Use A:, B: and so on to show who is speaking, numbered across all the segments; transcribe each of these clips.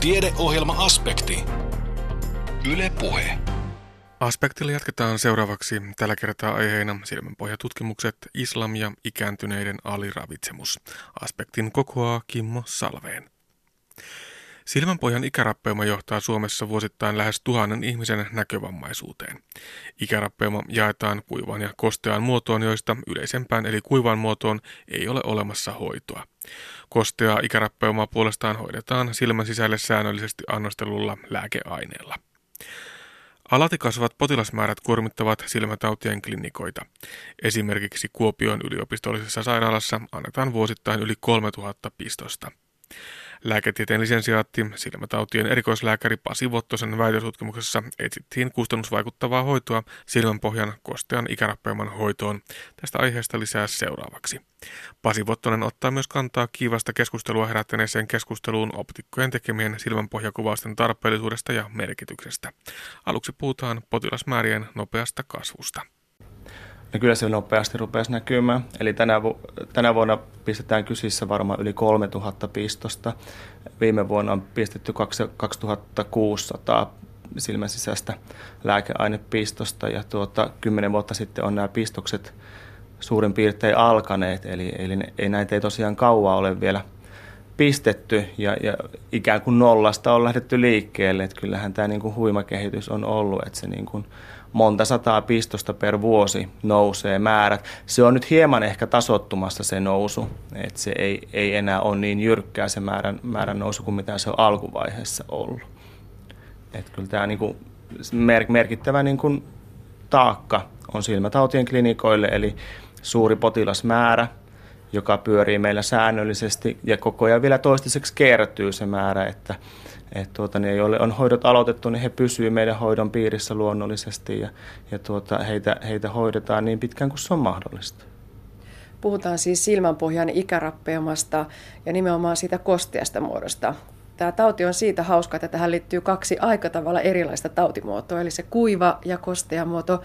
A: Tiedeohjelma-aspekti. Yle Puhe.
B: Aspektilla jatketaan seuraavaksi tällä kertaa aiheena silmänpohjatutkimukset, islam ja ikääntyneiden aliravitsemus. Aspektin kokoaa Kimmo Salveen. Silmänpohjan ikärappeuma johtaa Suomessa vuosittain lähes tuhannen ihmisen näkövammaisuuteen. Ikärappeuma jaetaan kuivaan ja kosteaan muotoon, joista yleisempään eli kuivaan muotoon ei ole olemassa hoitoa. Kosteaa ikärappeumaa puolestaan hoidetaan silmän sisälle säännöllisesti annostelulla lääkeaineella. Alati kasvavat potilasmäärät kuormittavat silmätautien klinikoita. Esimerkiksi Kuopion yliopistollisessa sairaalassa annetaan vuosittain yli 3000 pistosta. Lääketieteen lisensiaatti, silmätautien erikoislääkäri Pasi Vottosen väitösutkimuksessa etsittiin kustannusvaikuttavaa hoitoa silmänpohjan kostean ikärappeuman hoitoon. Tästä aiheesta lisää seuraavaksi. Pasi Vottonen ottaa myös kantaa kiivasta keskustelua herättäneeseen keskusteluun optikkojen tekemien silmänpohjakuvausten tarpeellisuudesta ja merkityksestä. Aluksi puhutaan potilasmäärien nopeasta kasvusta.
C: No kyllä se nopeasti rupesi näkymään. Eli tänä, vu- tänä vuonna pistetään kysissä varmaan yli 3000 pistosta. Viime vuonna on pistetty 2600 silmän sisäistä lääkeainepistosta ja tuota, 10 vuotta sitten on nämä pistokset suurin piirtein alkaneet, eli, eli ei näitä ei tosiaan kauaa ole vielä pistetty ja, ja ikään kuin nollasta on lähdetty liikkeelle, että kyllähän tämä niin huima kehitys on ollut, että se niin monta sataa pistosta per vuosi nousee määrät. Se on nyt hieman ehkä tasottumassa se nousu, että se ei, ei enää ole niin jyrkkää se määrän, määrän nousu kuin mitä se on alkuvaiheessa ollut. Että kyllä tämä niin kuin merkittävä niin kuin taakka on silmätautien klinikoille, eli suuri potilasmäärä, joka pyörii meillä säännöllisesti ja koko ajan vielä toistaiseksi kertyy se määrä, että et tuota, ne, joille on hoidot aloitettu, niin he pysyvät meidän hoidon piirissä luonnollisesti ja, ja tuota, heitä, heitä hoidetaan niin pitkään kuin se on mahdollista.
D: Puhutaan siis silmänpohjan ikärappeumasta ja nimenomaan siitä kosteasta muodosta. Tämä tauti on siitä hauska, että tähän liittyy kaksi aika tavalla erilaista tautimuotoa, eli se kuiva ja kostea muoto.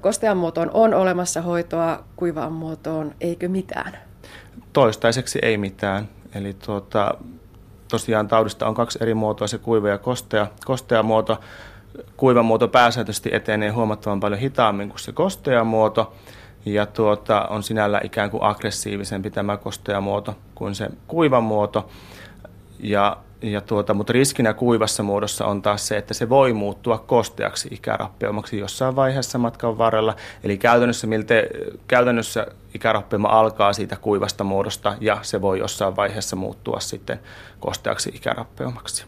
D: Kostean muotoon on olemassa hoitoa, kuivaan muotoon eikö mitään?
C: Toistaiseksi ei mitään. Eli tuota, tosiaan taudista on kaksi eri muotoa, se kuiva ja kostea. Kostea muoto, kuiva muoto pääsääntöisesti etenee huomattavan paljon hitaammin kuin se kostea muoto ja tuota, on sinällä ikään kuin aggressiivisempi tämä kostea muoto kuin se kuiva muoto. Ja ja tuota, mutta riskinä kuivassa muodossa on taas se, että se voi muuttua kosteaksi ikärappeumaksi jossain vaiheessa matkan varrella. Eli käytännössä, miltä, käytännössä ikärappeuma alkaa siitä kuivasta muodosta ja se voi jossain vaiheessa muuttua sitten kosteaksi ikärappeumaksi.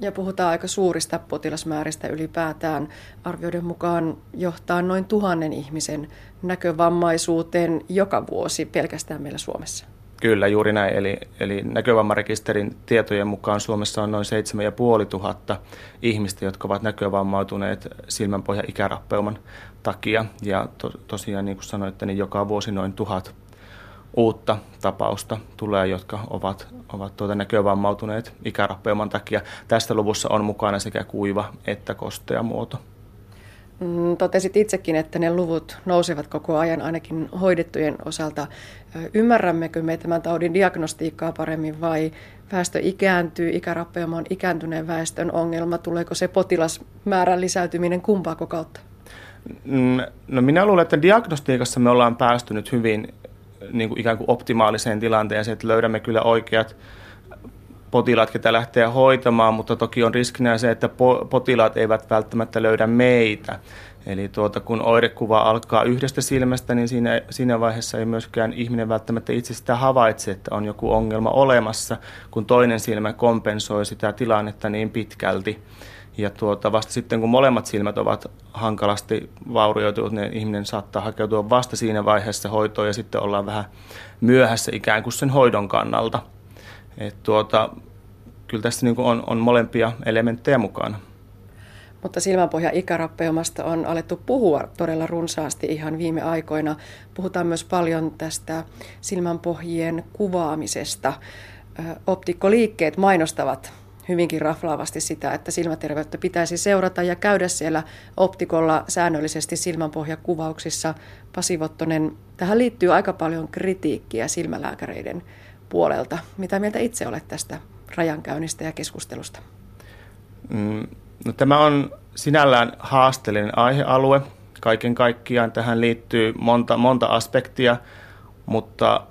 D: Ja puhutaan aika suurista potilasmääristä ylipäätään. Arvioiden mukaan johtaa noin tuhannen ihmisen näkövammaisuuteen joka vuosi pelkästään meillä Suomessa.
C: Kyllä, juuri näin. Eli, eli näkövammarekisterin tietojen mukaan Suomessa on noin 7500 ihmistä, jotka ovat näkövammautuneet silmänpohjan ikärappeuman takia. Ja to, tosiaan, niin kuin sanoitte, niin joka vuosi noin tuhat uutta tapausta tulee, jotka ovat, ovat tuota näkövammautuneet ikärappeuman takia. Tästä luvussa on mukana sekä kuiva että kostea muoto.
D: Mm, totesit itsekin, että ne luvut nousevat koko ajan ainakin hoidettujen osalta. Ymmärrämmekö me tämän taudin diagnostiikkaa paremmin vai väestö ikääntyy, ikärappeuma on ikääntyneen väestön ongelma, tuleeko se potilasmäärän lisäytyminen kumpaako kautta?
C: Mm, no minä luulen, että diagnostiikassa me ollaan päästy nyt hyvin niin kuin ikään kuin optimaaliseen tilanteeseen, että löydämme kyllä oikeat potilaat, ketä lähtee hoitamaan, mutta toki on riskinä se, että potilaat eivät välttämättä löydä meitä. Eli tuota, kun oirekuva alkaa yhdestä silmästä, niin siinä, siinä vaiheessa ei myöskään ihminen välttämättä itse sitä havaitse, että on joku ongelma olemassa, kun toinen silmä kompensoi sitä tilannetta niin pitkälti. Ja tuota, vasta sitten, kun molemmat silmät ovat hankalasti vaurioituneet, niin ihminen saattaa hakeutua vasta siinä vaiheessa hoitoon ja sitten ollaan vähän myöhässä ikään kuin sen hoidon kannalta. Et tuota, kyllä tässä niin on, on molempia elementtejä mukana.
D: Mutta silmänpohja ikärappeumasta on alettu puhua todella runsaasti ihan viime aikoina. Puhutaan myös paljon tästä silmänpohjien kuvaamisesta. Optikkoliikkeet mainostavat hyvinkin raflaavasti sitä, että silmäterveyttä pitäisi seurata ja käydä siellä optikolla säännöllisesti silmänpohjakuvauksissa. Pasi Vottonen, tähän liittyy aika paljon kritiikkiä silmälääkäreiden puolelta. Mitä mieltä itse olet tästä rajankäynnistä ja keskustelusta?
C: Mm, no, tämä on sinällään haasteellinen aihealue. Kaiken kaikkiaan tähän liittyy monta, monta aspektia, mutta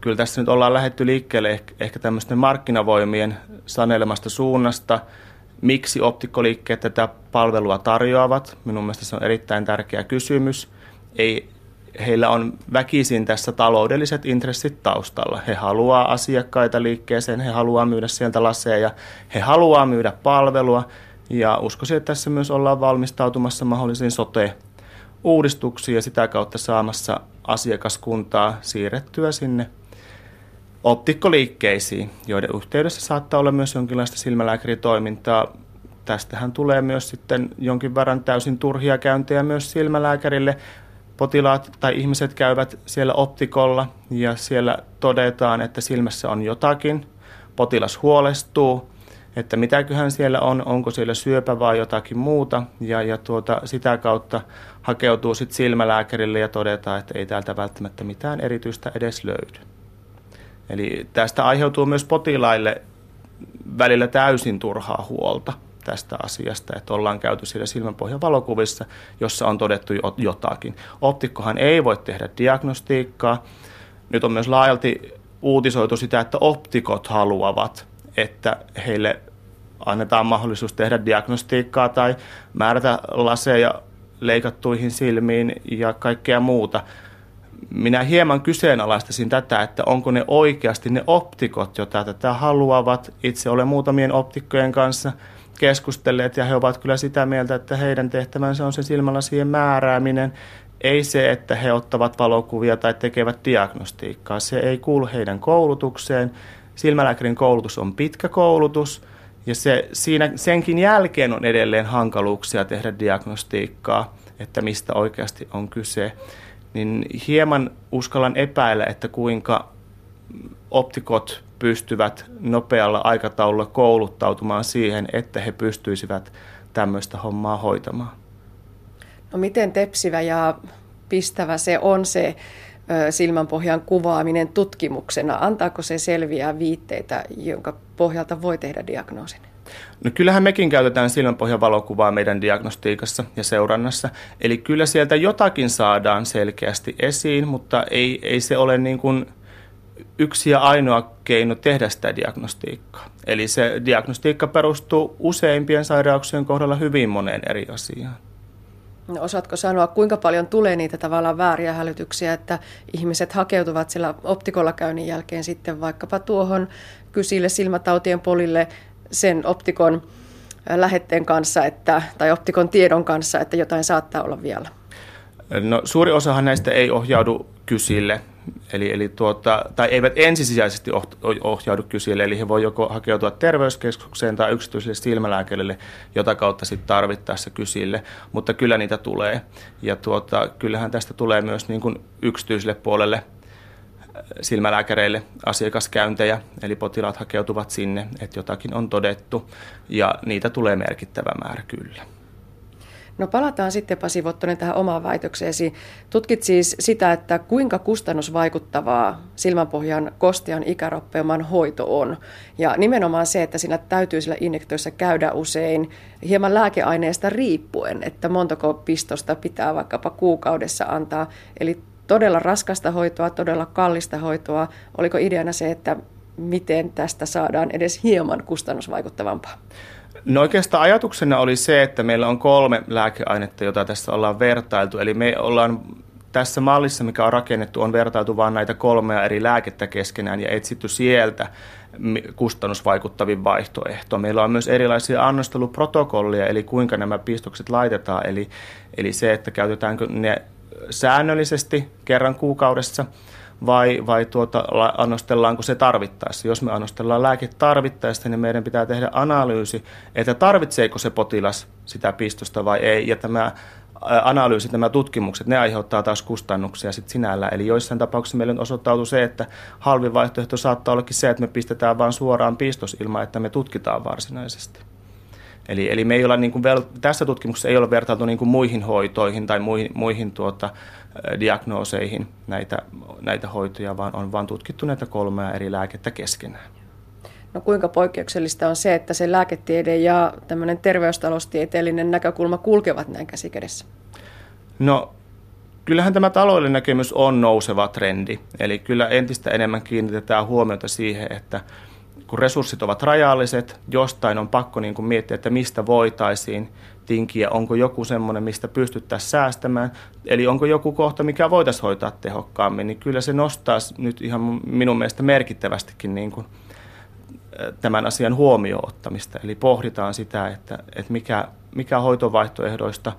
C: kyllä tässä nyt ollaan lähetty liikkeelle ehkä, ehkä tämmöisten markkinavoimien sanelemasta suunnasta, miksi optikkoliikkeet tätä palvelua tarjoavat. Minun mielestä se on erittäin tärkeä kysymys. Ei, heillä on väkisin tässä taloudelliset intressit taustalla. He haluaa asiakkaita liikkeeseen, he haluaa myydä sieltä laseja, he haluaa myydä palvelua. Ja uskoisin, että tässä myös ollaan valmistautumassa mahdollisiin sote-uudistuksiin ja sitä kautta saamassa asiakaskuntaa siirrettyä sinne optikkoliikkeisiin, joiden yhteydessä saattaa olla myös jonkinlaista silmälääkäritoimintaa. Tästähän tulee myös sitten jonkin verran täysin turhia käyntejä myös silmälääkärille. Potilaat tai ihmiset käyvät siellä optikolla ja siellä todetaan, että silmässä on jotakin. Potilas huolestuu, että mitäköhän siellä on, onko siellä syöpä vai jotakin muuta. Ja, ja tuota, sitä kautta hakeutuu sitten silmälääkärille ja todetaan, että ei täältä välttämättä mitään erityistä edes löydy. Eli tästä aiheutuu myös potilaille välillä täysin turhaa huolta tästä asiasta, että ollaan käyty siellä silmänpohjan valokuvissa, jossa on todettu jotakin. Optikkohan ei voi tehdä diagnostiikkaa. Nyt on myös laajalti uutisoitu sitä, että optikot haluavat, että heille annetaan mahdollisuus tehdä diagnostiikkaa tai määrätä laseja leikattuihin silmiin ja kaikkea muuta minä hieman kyseenalaistasin tätä, että onko ne oikeasti ne optikot, joita tätä haluavat. Itse olen muutamien optikkojen kanssa keskustelleet ja he ovat kyllä sitä mieltä, että heidän tehtävänsä on se silmälasien määrääminen, ei se, että he ottavat valokuvia tai tekevät diagnostiikkaa. Se ei kuulu heidän koulutukseen. Silmälääkärin koulutus on pitkä koulutus ja se, siinä, senkin jälkeen on edelleen hankaluuksia tehdä diagnostiikkaa, että mistä oikeasti on kyse niin hieman uskallan epäillä, että kuinka optikot pystyvät nopealla aikataululla kouluttautumaan siihen, että he pystyisivät tämmöistä hommaa hoitamaan.
D: No miten tepsivä ja pistävä se on se silmänpohjan kuvaaminen tutkimuksena? Antaako se selviä viitteitä, jonka pohjalta voi tehdä diagnoosin?
C: No kyllähän mekin käytetään silmänpohjan valokuvaa meidän diagnostiikassa ja seurannassa. Eli kyllä sieltä jotakin saadaan selkeästi esiin, mutta ei, ei se ole niin kuin yksi ja ainoa keino tehdä sitä diagnostiikkaa. Eli se diagnostiikka perustuu useimpien sairauksien kohdalla hyvin moneen eri asiaan.
D: No, osaatko sanoa, kuinka paljon tulee niitä tavallaan vääriä hälytyksiä, että ihmiset hakeutuvat sillä optikolla käynnin jälkeen sitten vaikkapa tuohon kysille silmätautien polille sen optikon lähetteen kanssa että, tai optikon tiedon kanssa, että jotain saattaa olla vielä?
C: No, suuri osahan näistä ei ohjaudu kysille, eli, eli tuota, tai eivät ensisijaisesti ohjaudu kysille, eli he voi joko hakeutua terveyskeskukseen tai yksityiselle silmälääkärille, jota kautta sitten tarvittaessa kysille, mutta kyllä niitä tulee. Ja tuota, kyllähän tästä tulee myös niin kuin yksityiselle puolelle silmälääkäreille asiakaskäyntejä, eli potilaat hakeutuvat sinne, että jotakin on todettu, ja niitä tulee merkittävä määrä kyllä.
D: No palataan sitten Pasi Vottonen tähän omaan väitökseesi. Tutkit siis sitä, että kuinka kustannusvaikuttavaa silmänpohjan kostean ikäroppeuman hoito on. Ja nimenomaan se, että siinä täytyy sillä injektoissa käydä usein hieman lääkeaineesta riippuen, että montako pistosta pitää vaikkapa kuukaudessa antaa. Eli todella raskasta hoitoa, todella kallista hoitoa. Oliko ideana se, että miten tästä saadaan edes hieman kustannusvaikuttavampaa?
C: No oikeastaan ajatuksena oli se, että meillä on kolme lääkeainetta, jota tässä ollaan vertailtu. Eli me ollaan tässä mallissa, mikä on rakennettu, on vertailtu vain näitä kolmea eri lääkettä keskenään ja etsitty sieltä kustannusvaikuttavin vaihtoehto. Meillä on myös erilaisia annosteluprotokollia, eli kuinka nämä pistokset laitetaan, eli, eli se, että käytetäänkö ne säännöllisesti kerran kuukaudessa vai, vai tuota, annostellaanko se tarvittaessa. Jos me annostellaan lääke tarvittaessa, niin meidän pitää tehdä analyysi, että tarvitseeko se potilas sitä pistosta vai ei. Ja tämä analyysit, nämä tutkimukset, ne aiheuttaa taas kustannuksia sit sinällä. Eli joissain tapauksissa meillä on osoittautu se, että halvin vaihtoehto saattaa ollakin se, että me pistetään vain suoraan pistos ilman, että me tutkitaan varsinaisesti. Eli, eli me ei olla, niin kuin, tässä tutkimuksessa ei ole vertailtu niin kuin muihin hoitoihin tai muihin, muihin tuota, diagnooseihin näitä, näitä hoitoja, vaan on vain tutkittu näitä kolmea eri lääkettä keskenään.
D: No kuinka poikkeuksellista on se, että se lääketiede ja tämmöinen terveystaloustieteellinen näkökulma kulkevat näin käsi kädessä?
C: No kyllähän tämä taloudellinen näkemys on nouseva trendi. Eli kyllä entistä enemmän kiinnitetään huomiota siihen, että kun resurssit ovat rajalliset, jostain on pakko niin kuin miettiä, että mistä voitaisiin tinkiä, onko joku semmoinen, mistä pystyttäisiin säästämään, eli onko joku kohta, mikä voitaisiin hoitaa tehokkaammin, niin kyllä se nostaa nyt ihan minun mielestä merkittävästikin niin kuin tämän asian huomioon ottamista. Eli pohditaan sitä, että, että mikä, mikä hoitovaihtoehdoista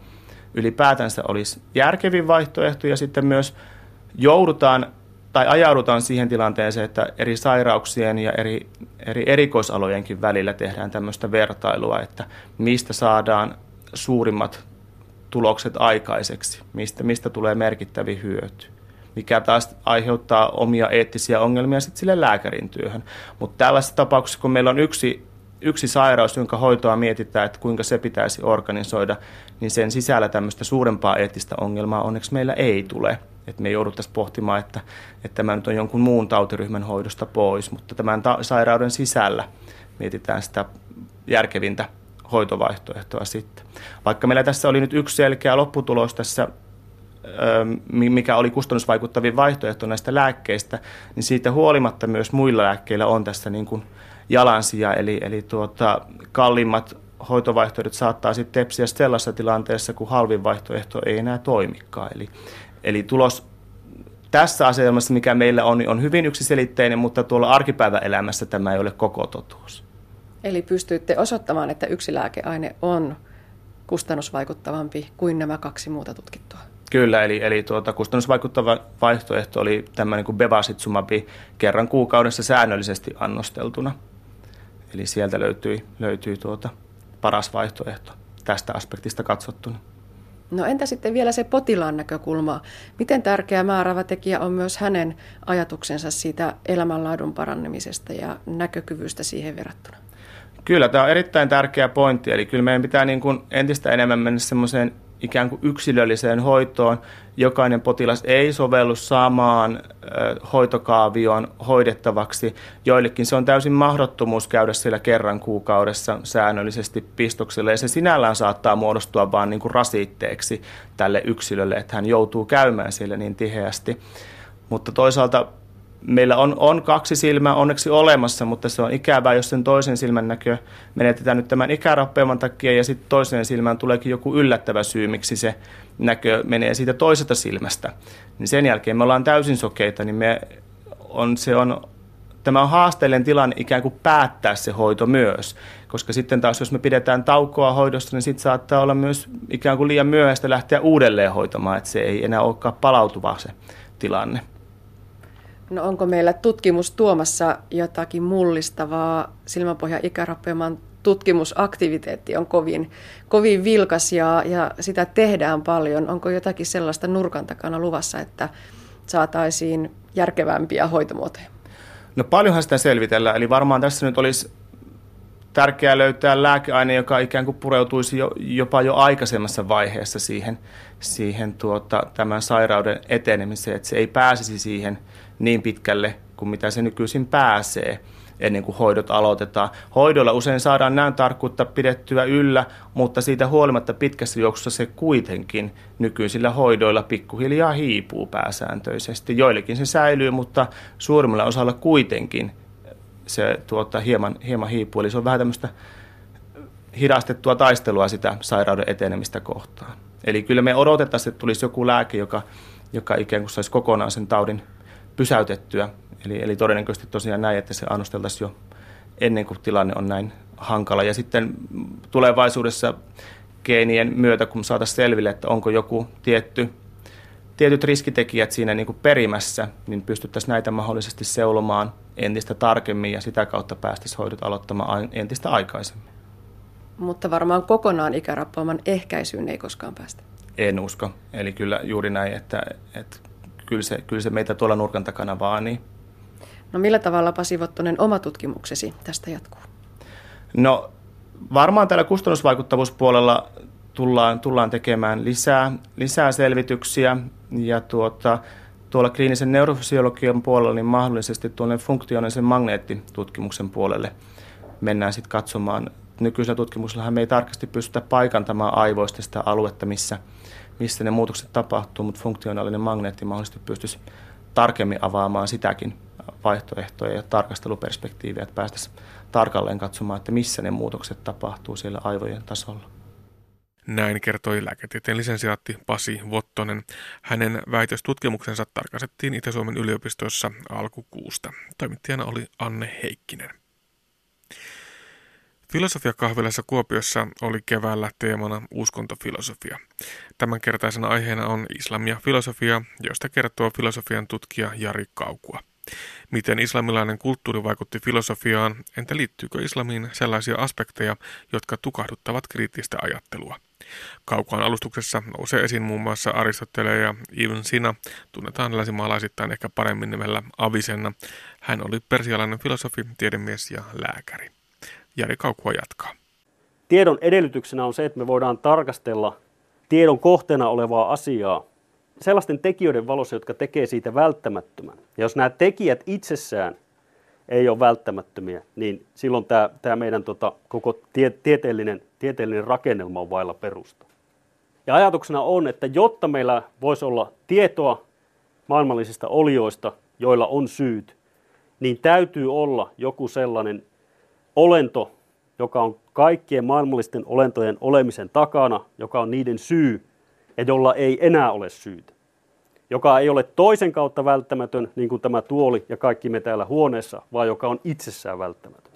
C: ylipäätänsä olisi järkevin vaihtoehto. Ja sitten myös joudutaan tai ajaudutaan siihen tilanteeseen, että eri sairauksien ja eri, eri erikoisalojenkin välillä tehdään tämmöistä vertailua, että mistä saadaan suurimmat tulokset aikaiseksi, mistä, mistä tulee merkittävi hyöty mikä taas aiheuttaa omia eettisiä ongelmia sitten sille lääkärin työhön. Mutta tällaisessa tapauksessa, kun meillä on yksi, yksi sairaus, jonka hoitoa mietitään, että kuinka se pitäisi organisoida, niin sen sisällä tämmöistä suurempaa eettistä ongelmaa onneksi meillä ei tule. Että me jouduttaisiin pohtimaan, että, että tämä nyt on jonkun muun tautiryhmän hoidosta pois, mutta tämän ta- sairauden sisällä mietitään sitä järkevintä hoitovaihtoehtoa sitten. Vaikka meillä tässä oli nyt yksi selkeä lopputulos tässä mikä oli kustannusvaikuttavin vaihtoehto näistä lääkkeistä, niin siitä huolimatta myös muilla lääkkeillä on tässä niin kuin jalansija, eli, eli tuota, kalliimmat hoitovaihtoehdot saattaa sitten tepsiä sellaisessa tilanteessa, kun halvin vaihtoehto ei enää toimikaan. Eli, eli tulos tässä asemassa, mikä meillä on, on hyvin yksiselitteinen, mutta tuolla arkipäiväelämässä tämä ei ole koko totuus.
D: Eli pystyitte osoittamaan, että yksi lääkeaine on kustannusvaikuttavampi kuin nämä kaksi muuta tutkittua?
C: Kyllä, eli, eli tuota, kustannusvaikuttava vaihtoehto oli tämmöinen kuin bevasitsumabi kerran kuukaudessa säännöllisesti annosteltuna. Eli sieltä löytyi, löytyi tuota paras vaihtoehto tästä aspektista katsottuna.
D: No entä sitten vielä se potilaan näkökulma? Miten tärkeä määrävä tekijä on myös hänen ajatuksensa siitä elämänlaadun parannemisesta ja näkökyvystä siihen verrattuna?
C: Kyllä, tämä on erittäin tärkeä pointti. Eli kyllä meidän pitää niin kuin entistä enemmän mennä semmoiseen ikään kuin yksilölliseen hoitoon. Jokainen potilas ei sovellu samaan hoitokaavioon hoidettavaksi. Joillekin se on täysin mahdottomuus käydä siellä kerran kuukaudessa säännöllisesti pistoksella ja se sinällään saattaa muodostua vain niin kuin rasitteeksi tälle yksilölle, että hän joutuu käymään siellä niin tiheästi. Mutta toisaalta meillä on, on kaksi silmää onneksi olemassa, mutta se on ikävää, jos sen toisen silmän näkö menetetään nyt tämän ikärappeuman takia ja sitten toiseen silmään tuleekin joku yllättävä syy, miksi se näkö menee siitä toisesta silmästä. Niin sen jälkeen me ollaan täysin sokeita, niin me on, se on, tämä on haasteellinen tilanne ikään kuin päättää se hoito myös, koska sitten taas jos me pidetään taukoa hoidosta, niin sitten saattaa olla myös ikään kuin liian myöhäistä lähteä uudelleen hoitamaan, että se ei enää olekaan palautuva se tilanne.
D: No onko meillä tutkimus tuomassa jotakin mullistavaa? Silmäpohja ikärappeuman tutkimusaktiviteetti on kovin, kovin vilkas ja, ja sitä tehdään paljon. Onko jotakin sellaista nurkan takana luvassa, että saataisiin järkevämpiä hoitomuotoja?
C: No paljonhan sitä selvitellään, eli varmaan tässä nyt olisi tärkeää löytää lääkeaine, joka ikään kuin pureutuisi jo, jopa jo aikaisemmassa vaiheessa siihen, siihen tuota, tämän sairauden etenemiseen, että se ei pääsisi siihen – niin pitkälle kuin mitä se nykyisin pääsee ennen kuin hoidot aloitetaan. Hoidolla usein saadaan näin tarkkuutta pidettyä yllä, mutta siitä huolimatta pitkässä juoksussa se kuitenkin nykyisillä hoidoilla pikkuhiljaa hiipuu pääsääntöisesti. Joillekin se säilyy, mutta suurimmalla osalla kuitenkin se tuota, hieman, hieman hiipuu. Eli se on vähän tämmöistä hidastettua taistelua sitä sairauden etenemistä kohtaan. Eli kyllä me odotettaisiin, että tulisi joku lääke, joka, joka ikään kuin saisi kokonaan sen taudin pysäytettyä. Eli, eli todennäköisesti tosiaan näin, että se annosteltaisiin jo ennen kuin tilanne on näin hankala. Ja sitten tulevaisuudessa geenien myötä, kun saataisiin selville, että onko joku tietty, tietyt riskitekijät siinä niin kuin perimässä, niin pystyttäisiin näitä mahdollisesti seulomaan entistä tarkemmin ja sitä kautta päästäisiin hoidot aloittamaan entistä aikaisemmin.
D: Mutta varmaan kokonaan ikärappauman ehkäisyyn ei koskaan päästä.
C: En usko. Eli kyllä juuri näin, että, että kyllä se, kyllä se meitä tuolla nurkan takana vaanii.
D: No millä tavalla Pasi Vottonen oma tutkimuksesi tästä jatkuu?
C: No varmaan täällä kustannusvaikuttavuuspuolella tullaan, tullaan tekemään lisää, lisää selvityksiä ja tuota, tuolla kliinisen neurofysiologian puolella niin mahdollisesti tuonne funktionaalisen magneettitutkimuksen puolelle mennään sitten katsomaan. Nykyisellä tutkimuksella me ei tarkasti pystytä paikantamaan aivoista sitä aluetta, missä, missä ne muutokset tapahtuu, mutta funktionaalinen magneetti mahdollisesti pystyisi tarkemmin avaamaan sitäkin vaihtoehtoja ja tarkasteluperspektiiviä, että päästäisiin tarkalleen katsomaan, että missä ne muutokset tapahtuu siellä aivojen tasolla.
B: Näin kertoi lääketieteen lisensiaatti Pasi Vottonen. Hänen väitöstutkimuksensa tarkastettiin Itä-Suomen yliopistossa alkukuusta. Toimittajana oli Anne Heikkinen. Filosofiakahvilassa Kuopiossa oli keväällä teemana uskontofilosofia. Tämänkertaisena aiheena on islamia filosofia, josta kertoo filosofian tutkija Jari Kaukua. Miten islamilainen kulttuuri vaikutti filosofiaan, entä liittyykö islamiin sellaisia aspekteja, jotka tukahduttavat kriittistä ajattelua? Kaukaan alustuksessa nousee esiin muun muassa Aristoteles ja Ibn Sina, tunnetaan länsimaalaisittain ehkä paremmin nimellä Avisenna. Hän oli persialainen filosofi, tiedemies ja lääkäri. Jari Kaukua jatkaa.
E: Tiedon edellytyksenä on se, että me voidaan tarkastella tiedon kohteena olevaa asiaa sellaisten tekijöiden valossa, jotka tekee siitä välttämättömän. Ja jos nämä tekijät itsessään ei ole välttämättömiä, niin silloin tämä, tämä meidän tota, koko tie, tieteellinen, tieteellinen rakennelma on vailla perusta. Ja ajatuksena on, että jotta meillä voisi olla tietoa maailmallisista olioista, joilla on syyt, niin täytyy olla joku sellainen olento, joka on kaikkien maailmallisten olentojen olemisen takana, joka on niiden syy ja jolla ei enää ole syytä. Joka ei ole toisen kautta välttämätön, niin kuin tämä tuoli ja kaikki me täällä huoneessa, vaan joka on itsessään välttämätön.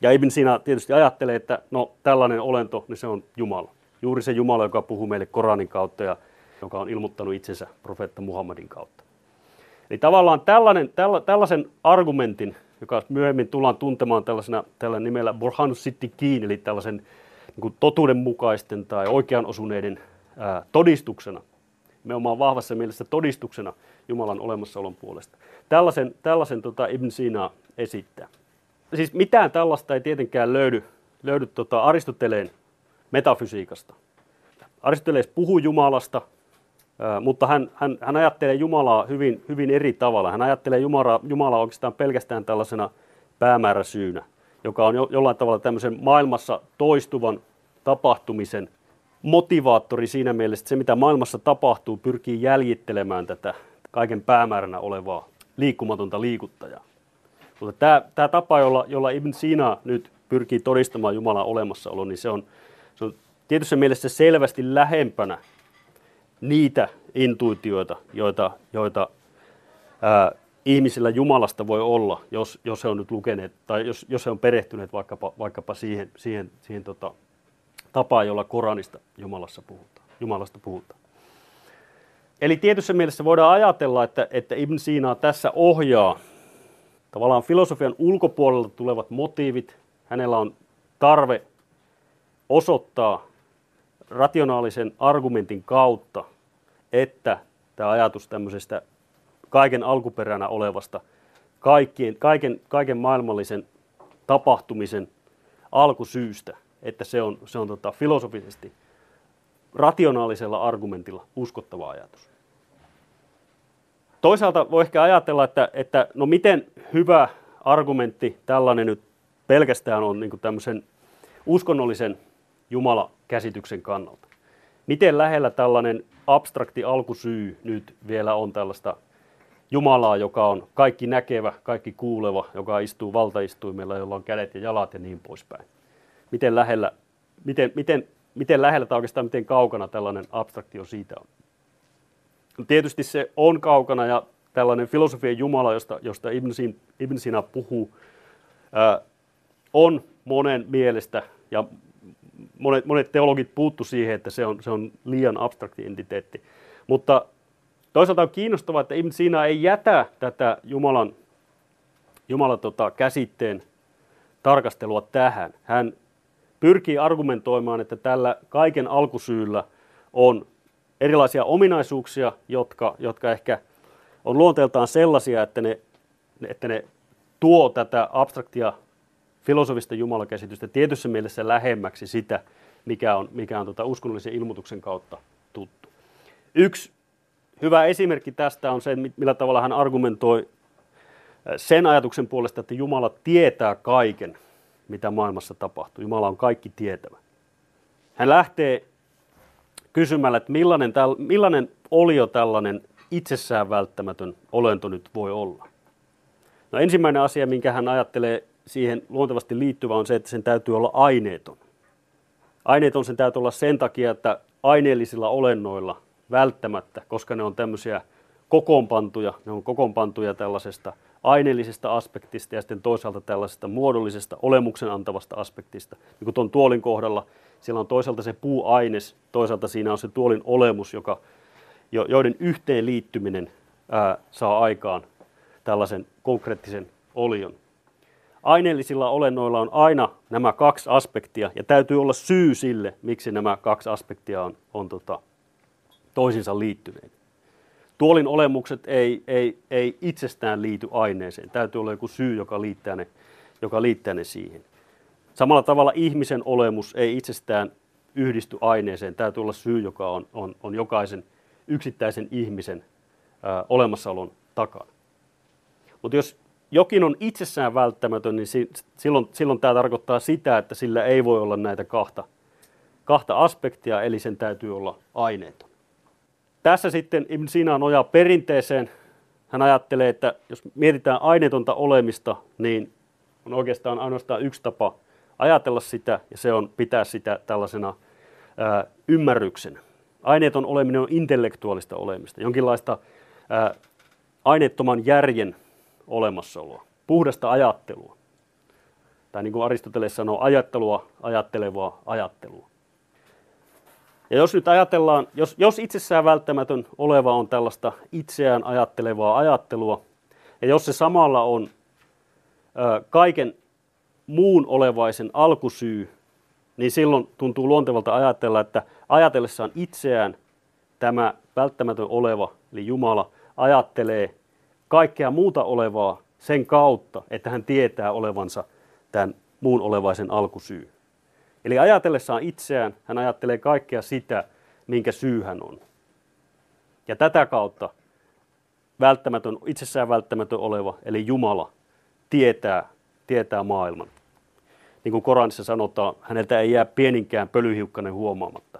E: Ja Ibn Sina tietysti ajattelee, että no tällainen olento, niin se on Jumala. Juuri se Jumala, joka puhuu meille Koranin kautta ja joka on ilmoittanut itsensä profeetta Muhammadin kautta. Eli tavallaan tällainen, tälla, tällaisen argumentin joka myöhemmin tullaan tuntemaan tällaisena, tällä nimellä Borhanus Sittikin, eli tällaisen niin kuin totuudenmukaisten tai oikean osuneiden ää, todistuksena. Me ollaan vahvassa mielessä todistuksena Jumalan olemassaolon puolesta. Tällaisen, tällaisen tota Ibn Sina esittää. Siis mitään tällaista ei tietenkään löydy, löydy tota Aristoteleen metafysiikasta. Aristoteles puhuu Jumalasta, mutta hän, hän, hän ajattelee Jumalaa hyvin, hyvin eri tavalla. Hän ajattelee Jumalaa, Jumalaa oikeastaan pelkästään tällaisena päämääräsyynä, joka on jo, jollain tavalla tämmöisen maailmassa toistuvan tapahtumisen motivaattori siinä mielessä, että se mitä maailmassa tapahtuu pyrkii jäljittelemään tätä kaiken päämääränä olevaa liikkumatonta liikuttajaa. Mutta tämä, tämä tapa, jolla, jolla Ibn Sina nyt pyrkii todistamaan Jumalan olemassaolo, niin se on, se on tietyssä mielessä selvästi lähempänä niitä intuitioita, joita, joita ää, ihmisillä Jumalasta voi olla, jos, jos he on nyt lukeneet tai jos, jos he on perehtyneet vaikkapa, vaikkapa siihen, siihen, siihen tota, tapaan, jolla Koranista Jumalassa puhutaan, Jumalasta puhutaan. Eli tietyssä mielessä voidaan ajatella, että, että Ibn Sina tässä ohjaa tavallaan filosofian ulkopuolelta tulevat motiivit. Hänellä on tarve osoittaa rationaalisen argumentin kautta, että tämä ajatus tämmöisestä kaiken alkuperänä olevasta, kaikkien, kaiken, kaiken maailmallisen tapahtumisen alkusyystä, että se on, se on tota filosofisesti rationaalisella argumentilla uskottava ajatus. Toisaalta voi ehkä ajatella, että, että no miten hyvä argumentti tällainen nyt pelkästään on niin tämmöisen uskonnollisen Jumala-käsityksen kannalta. Miten lähellä tällainen abstrakti alkusyy nyt vielä on tällaista Jumalaa, joka on kaikki näkevä, kaikki kuuleva, joka istuu valtaistuimella, jolla on kädet ja jalat ja niin poispäin. Miten lähellä, miten, miten, miten lähellä tai oikeastaan miten kaukana tällainen abstraktio siitä on. Tietysti se on kaukana ja tällainen filosofian Jumala, josta, josta Ibn, Sin, Ibn Sina puhuu, ää, on monen mielestä ja monet, monet teologit puuttu siihen, että se on, se on liian abstrakti entiteetti. Mutta toisaalta on kiinnostavaa, että Ibn Sina ei jätä tätä Jumalan, Jumalan tota, käsitteen tarkastelua tähän. Hän pyrkii argumentoimaan, että tällä kaiken alkusyyllä on erilaisia ominaisuuksia, jotka, jotka ehkä on luonteeltaan sellaisia, että ne, että ne tuo tätä abstraktia filosofista jumalakäsitystä tietyssä mielessä lähemmäksi sitä, mikä on, mikä on tota uskonnollisen ilmoituksen kautta tuttu. Yksi hyvä esimerkki tästä on se, millä tavalla hän argumentoi sen ajatuksen puolesta, että Jumala tietää kaiken, mitä maailmassa tapahtuu. Jumala on kaikki tietävä. Hän lähtee kysymällä, että millainen, täl, millainen olio tällainen itsessään välttämätön olento nyt voi olla. No ensimmäinen asia, minkä hän ajattelee siihen luontevasti liittyvä on se, että sen täytyy olla aineeton. Aineeton sen täytyy olla sen takia, että aineellisilla olennoilla välttämättä, koska ne on tämmöisiä kokoonpantuja, ne on kokoonpantuja tällaisesta aineellisesta aspektista ja sitten toisaalta tällaisesta muodollisesta olemuksen antavasta aspektista. Niin kuin tuon tuolin kohdalla, siellä on toisaalta se puuaines, toisaalta siinä on se tuolin olemus, joka, joiden yhteenliittyminen ää, saa aikaan tällaisen konkreettisen olion. Aineellisilla olennoilla on aina nämä kaksi aspektia ja täytyy olla syy sille, miksi nämä kaksi aspektia on, on tota, toisinsa liittyneet. Tuolin olemukset ei, ei, ei itsestään liity aineeseen. Täytyy olla joku syy, joka liittää ne, joka liittää ne siihen. Samalla tavalla ihmisen olemus ei itsestään yhdisty aineeseen. Täytyy olla syy, joka on, on, on jokaisen yksittäisen ihmisen ää, olemassaolon takana. Mutta jos jokin on itsessään välttämätön, niin silloin, silloin tämä tarkoittaa sitä, että sillä ei voi olla näitä kahta, kahta aspektia, eli sen täytyy olla aineeton. Tässä sitten Ibn Sina nojaa perinteeseen. Hän ajattelee, että jos mietitään aineetonta olemista, niin on oikeastaan ainoastaan yksi tapa ajatella sitä, ja se on pitää sitä tällaisena ää, ymmärryksenä. Aineeton oleminen on intellektuaalista olemista, jonkinlaista ää, aineettoman järjen olemassaoloa, puhdasta ajattelua. Tai niin kuin Aristoteles sanoo, ajattelua, ajattelevaa ajattelua. Ja jos nyt ajatellaan, jos, jos itsessään välttämätön oleva on tällaista itseään ajattelevaa ajattelua, ja jos se samalla on ö, kaiken muun olevaisen alkusyy, niin silloin tuntuu luontevalta ajatella, että ajatellessaan itseään tämä välttämätön oleva, eli Jumala, ajattelee kaikkea muuta olevaa sen kautta, että hän tietää olevansa tämän muun olevaisen alkusyy. Eli ajatellessaan itseään hän ajattelee kaikkea sitä, minkä syy hän on. Ja tätä kautta välttämätön, itsessään välttämätön oleva, eli Jumala, tietää, tietää maailman. Niin kuin Koranissa sanotaan, häneltä ei jää pieninkään pölyhiukkanen huomaamatta.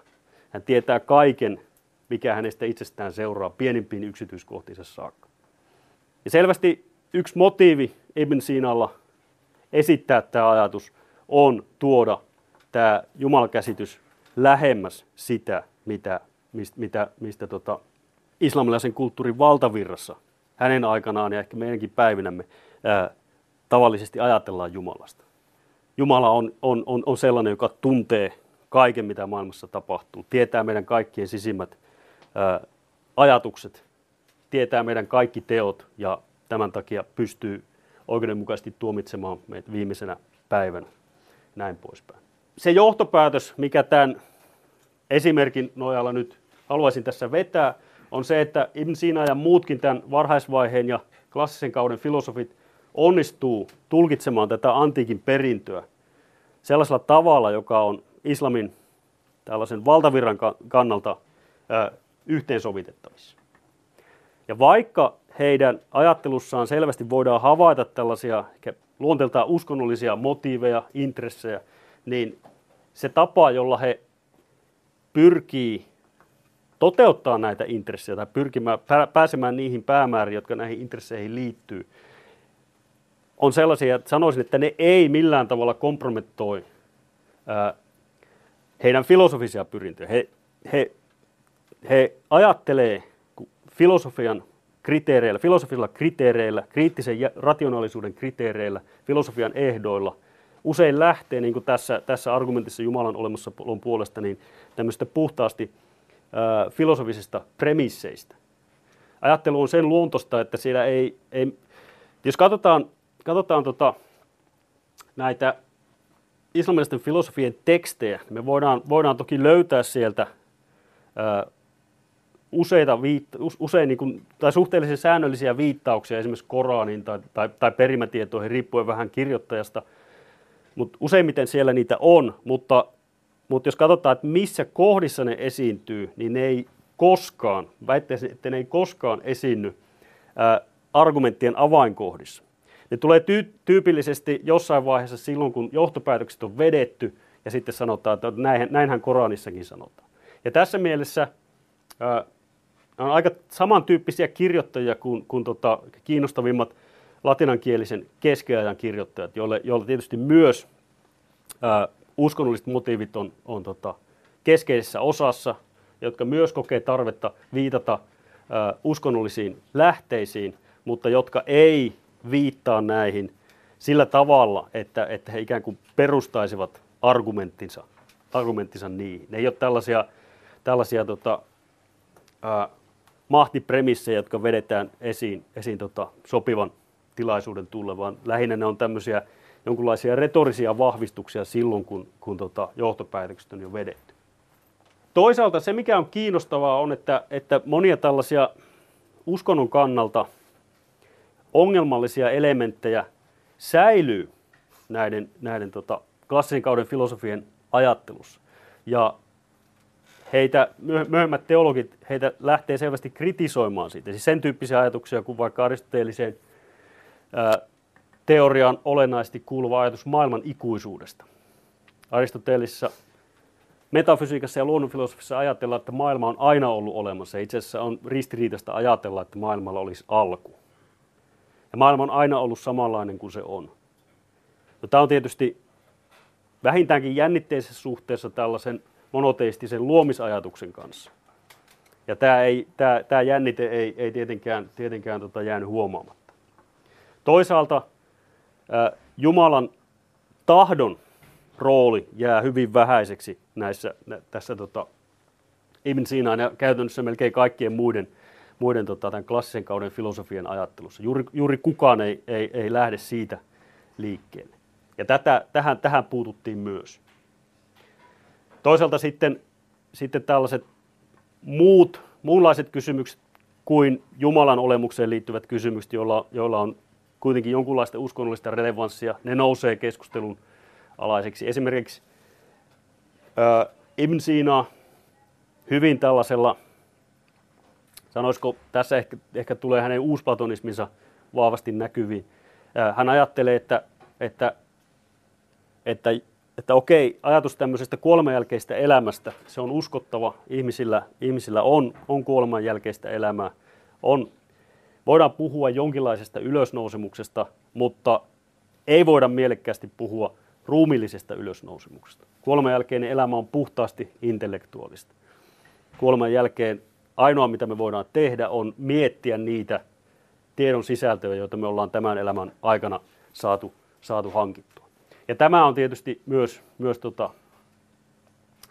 E: Hän tietää kaiken, mikä hänestä itsestään seuraa, pienimpiin yksityiskohtiinsa saakka. Ja selvästi yksi motiivi Ibn Sinalla esittää tämä ajatus on tuoda tämä jumalakäsitys lähemmäs sitä, mitä, mistä, mitä, mistä tota, islamilaisen kulttuurin valtavirrassa hänen aikanaan ja ehkä meidänkin päivinämme ää, tavallisesti ajatellaan Jumalasta. Jumala on, on, on, on sellainen, joka tuntee kaiken, mitä maailmassa tapahtuu, tietää meidän kaikkien sisimmät ää, ajatukset, tietää meidän kaikki teot ja tämän takia pystyy oikeudenmukaisesti tuomitsemaan meitä viimeisenä päivänä, näin poispäin. Se johtopäätös, mikä tämän esimerkin nojalla nyt haluaisin tässä vetää, on se, että Ibn Sina ja muutkin tämän varhaisvaiheen ja klassisen kauden filosofit onnistuu tulkitsemaan tätä antiikin perintöä sellaisella tavalla, joka on islamin tällaisen valtavirran kannalta yhteensovitettavissa. Ja vaikka heidän ajattelussaan selvästi voidaan havaita tällaisia luonteeltaan uskonnollisia motiiveja, intressejä, niin se tapa, jolla he pyrkii toteuttaa näitä intressejä tai pyrkimään, pääsemään niihin päämääriin, jotka näihin intresseihin liittyy, on sellaisia, että sanoisin, että ne ei millään tavalla kompromettoi heidän filosofisia pyrintöjä. He, he, he ajattelee filosofian kriteereillä, filosofisilla kriteereillä, kriittisen rationaalisuuden kriteereillä, filosofian ehdoilla, usein lähtee, niin kuin tässä, tässä argumentissa Jumalan olemassaolon puolesta, niin tämmöistä puhtaasti ää, filosofisista premisseistä. Ajattelu on sen luontosta, että siellä ei, ei jos katsotaan, katsotaan tota, näitä islamilaisten filosofien tekstejä, niin me voidaan, voidaan toki löytää sieltä ää, useita viitta, usein niin kuin, tai suhteellisen säännöllisiä viittauksia esimerkiksi Koranin tai, tai, tai perimätietoihin riippuen vähän kirjoittajasta. Mutta useimmiten siellä niitä on, mutta, mutta jos katsotaan, että missä kohdissa ne esiintyy, niin ne ei koskaan, väittäisin, että ne ei koskaan esiinny ää, argumenttien avainkohdissa. Ne tulee ty- tyypillisesti jossain vaiheessa silloin, kun johtopäätökset on vedetty ja sitten sanotaan, että näin, näinhän Koranissakin sanotaan. Ja tässä mielessä on aika samantyyppisiä kirjoittajia kuin, kuin tota, kiinnostavimmat latinankielisen keskiajan kirjoittajat, joille, joille tietysti myös ää, uskonnolliset motiivit on, on tota, keskeisessä osassa, jotka myös kokee tarvetta viitata ää, uskonnollisiin lähteisiin, mutta jotka ei viittaa näihin sillä tavalla, että, että he ikään kuin perustaisivat argumenttinsa, argumenttinsa niihin. Ne ei ole tällaisia, tällaisia tota, ää, mahtipremissejä, jotka vedetään esiin, esiin tota, sopivan tilaisuuden tulle, vaan lähinnä ne on tämmöisiä jonkinlaisia retorisia vahvistuksia silloin, kun, kun tota, johtopäätökset on jo vedetty. Toisaalta se, mikä on kiinnostavaa, on, että, että monia tällaisia uskonnon kannalta ongelmallisia elementtejä säilyy näiden, näiden tota, klassisen kauden filosofien ajattelussa. Ja heitä, myöhemmät teologit, heitä lähtee selvästi kritisoimaan siitä. Siis sen tyyppisiä ajatuksia kuin vaikka aristoteeliseen teoriaan olennaisesti kuuluva ajatus maailman ikuisuudesta. Aristoteelissa metafysiikassa ja luonnonfilosofissa ajatellaan, että maailma on aina ollut olemassa. Itse asiassa on ristiriitaista ajatella, että maailmalla olisi alku. Ja maailma on aina ollut samanlainen kuin se on. No, tämä on tietysti vähintäänkin jännitteisessä suhteessa tällaisen monoteistisen luomisajatuksen kanssa. Ja tämä, ei, tämä, tämä jännite ei, ei tietenkään, tietenkään tota jäänyt huomaamatta. Toisaalta äh, Jumalan tahdon rooli jää hyvin vähäiseksi näissä, nä, tässä tota, Ibn Sinaan ja käytännössä melkein kaikkien muiden, muiden tota, tämän klassisen kauden filosofian ajattelussa. Juuri, juuri kukaan ei, ei, ei lähde siitä liikkeelle. Ja tätä, tähän, tähän puututtiin myös. Toisaalta sitten, sitten tällaiset muut, muunlaiset kysymykset kuin Jumalan olemukseen liittyvät kysymykset, joilla, joilla on kuitenkin jonkunlaista uskonnollista relevanssia, ne nousee keskustelun alaiseksi. Esimerkiksi äh, Ibn Sina hyvin tällaisella, sanoisiko tässä ehkä, ehkä tulee hänen uusplatonisminsa vahvasti näkyviin. Äh, hän ajattelee, että, että, että että okei, ajatus tämmöisestä kuoleman jälkeistä elämästä, se on uskottava. Ihmisillä, ihmisillä on, on kuoleman jälkeistä elämää. On, voidaan puhua jonkinlaisesta ylösnousemuksesta, mutta ei voida mielekkäästi puhua ruumillisesta ylösnousemuksesta. Kuoleman jälkeinen elämä on puhtaasti intellektuaalista. Kuoleman jälkeen ainoa, mitä me voidaan tehdä, on miettiä niitä tiedon sisältöjä, joita me ollaan tämän elämän aikana saatu, saatu hankittua. Ja tämä on tietysti myös, myös tota,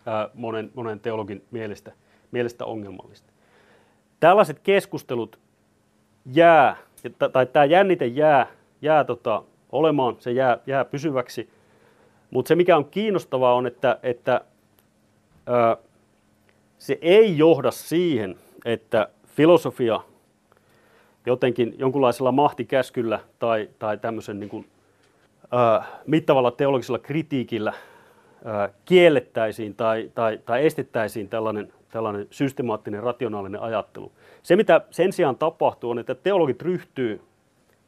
E: ää, monen, monen teologin mielestä, mielestä ongelmallista. Tällaiset keskustelut jää, tai tämä jännite jää, jää tota, olemaan, se jää, jää pysyväksi. Mutta se mikä on kiinnostavaa on, että, että ää, se ei johda siihen, että filosofia jotenkin jonkunlaisella mahtikäskyllä tai, tai tämmöisen niin kuin mittavalla teologisella kritiikillä kiellettäisiin tai, tai, tai estettäisiin tällainen, tällainen systemaattinen rationaalinen ajattelu. Se, mitä sen sijaan tapahtuu, on, että teologit ryhtyy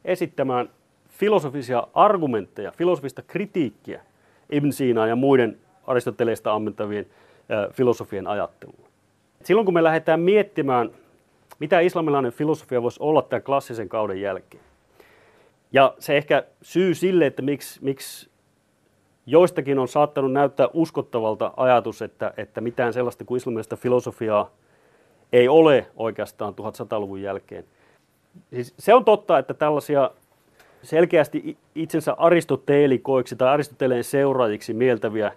E: esittämään filosofisia argumentteja, filosofista kritiikkiä Ibn Sinaan ja muiden Aristoteleista ammentavien filosofien ajatteluun. Silloin kun me lähdetään miettimään, mitä islamilainen filosofia voisi olla tämän klassisen kauden jälkeen, ja se ehkä syy sille, että miksi, miksi joistakin on saattanut näyttää uskottavalta ajatus, että, että mitään sellaista kuin islamilaista filosofiaa ei ole oikeastaan 1100-luvun jälkeen. Siis se on totta, että tällaisia selkeästi itsensä aristoteelikoiksi tai aristoteleen seuraajiksi mieltäviä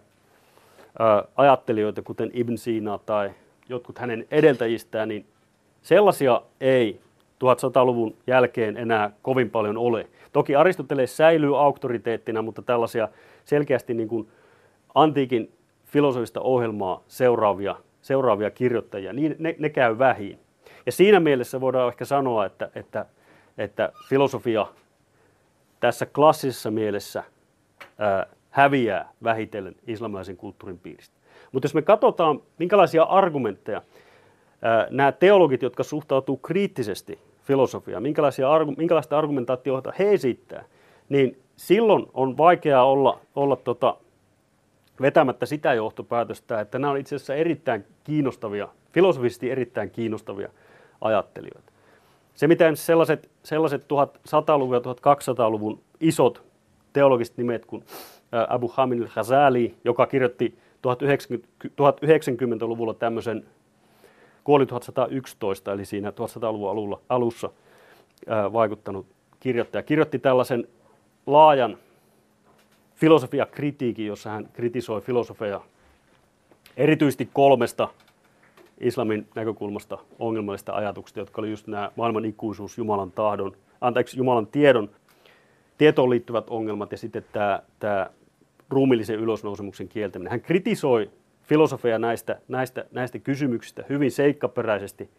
E: ää, ajattelijoita, kuten Ibn Sina tai jotkut hänen edeltäjistään, niin sellaisia ei 1100-luvun jälkeen enää kovin paljon ole. Toki Aristoteles säilyy auktoriteettina, mutta tällaisia selkeästi niin kuin antiikin filosofista ohjelmaa seuraavia, seuraavia kirjoittajia, niin ne, ne käy vähin. Ja siinä mielessä voidaan ehkä sanoa, että, että, että filosofia tässä klassisessa mielessä ää, häviää vähitellen islamilaisen kulttuurin piiristä. Mutta jos me katsotaan, minkälaisia argumentteja nämä teologit, jotka suhtautuu kriittisesti filosofiaan, minkälaisia, minkälaista argumentaatiota he esittää, niin silloin on vaikeaa olla, olla tota, vetämättä sitä johtopäätöstä, että nämä on itse asiassa erittäin kiinnostavia, filosofisesti erittäin kiinnostavia ajattelijoita. Se, miten sellaiset, sellaiset 1100-luvun ja 1200-luvun isot teologiset nimet kuin Abu Hamid al-Ghazali, joka kirjoitti 1090-luvulla tämmöisen, kuoli 1111, eli siinä 1100-luvun alulla, alussa ää, vaikuttanut kirjoittaja, kirjoitti tällaisen laajan filosofiakritiikin, jossa hän kritisoi filosofeja erityisesti kolmesta islamin näkökulmasta ongelmallista ajatuksista, jotka oli just nämä maailman ikuisuus, Jumalan tahdon, anteeksi, Jumalan tiedon, tietoon liittyvät ongelmat ja sitten tämä, tämä ruumillisen ylösnousemuksen kieltäminen. Hän kritisoi filosofeja näistä, näistä, näistä kysymyksistä hyvin seikkaperäisesti,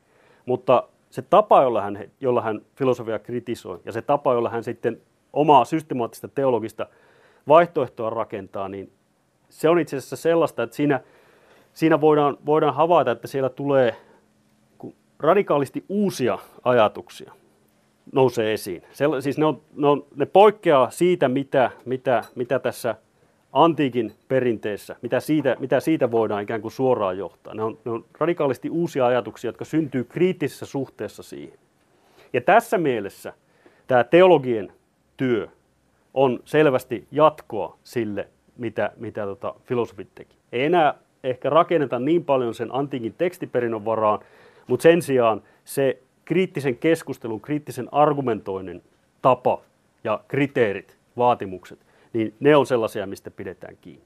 E: mutta se tapa, jolla hän, jolla hän filosofia kritisoi ja se tapa, jolla hän sitten omaa systemaattista teologista vaihtoehtoa rakentaa, niin se on itse asiassa sellaista, että siinä, siinä voidaan, voidaan havaita, että siellä tulee radikaalisti uusia ajatuksia nousee esiin. Se, siis ne, on, ne, on, ne poikkeaa siitä, mitä, mitä, mitä tässä antiikin perinteessä, mitä siitä, mitä siitä voidaan ikään kuin suoraan johtaa. Ne on, ne on radikaalisti uusia ajatuksia, jotka syntyy kriittisessä suhteessa siihen. Ja tässä mielessä tämä teologien työ on selvästi jatkoa sille, mitä, mitä tota filosofit teki. Ei enää ehkä rakenneta niin paljon sen antiikin tekstiperinnön varaan, mutta sen sijaan se kriittisen keskustelun, kriittisen argumentoinnin tapa ja kriteerit, vaatimukset, niin ne on sellaisia, mistä pidetään kiinni.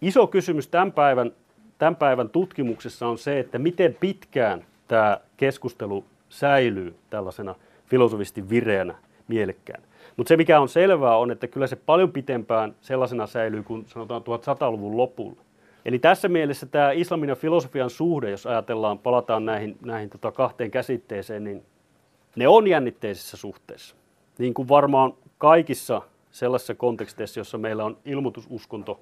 E: Iso kysymys tämän päivän, tämän päivän tutkimuksessa on se, että miten pitkään tämä keskustelu säilyy tällaisena filosofisesti vireänä, mielekkäänä. Mutta se, mikä on selvää, on, että kyllä se paljon pitempään sellaisena säilyy kuin sanotaan 1100-luvun lopulla. Eli tässä mielessä tämä islamin ja filosofian suhde, jos ajatellaan, palataan näihin, näihin tota kahteen käsitteeseen, niin ne on jännitteisissä suhteessa. Niin kuin varmaan kaikissa sellaisissa konteksteissa, jossa meillä on ilmoitususkonto,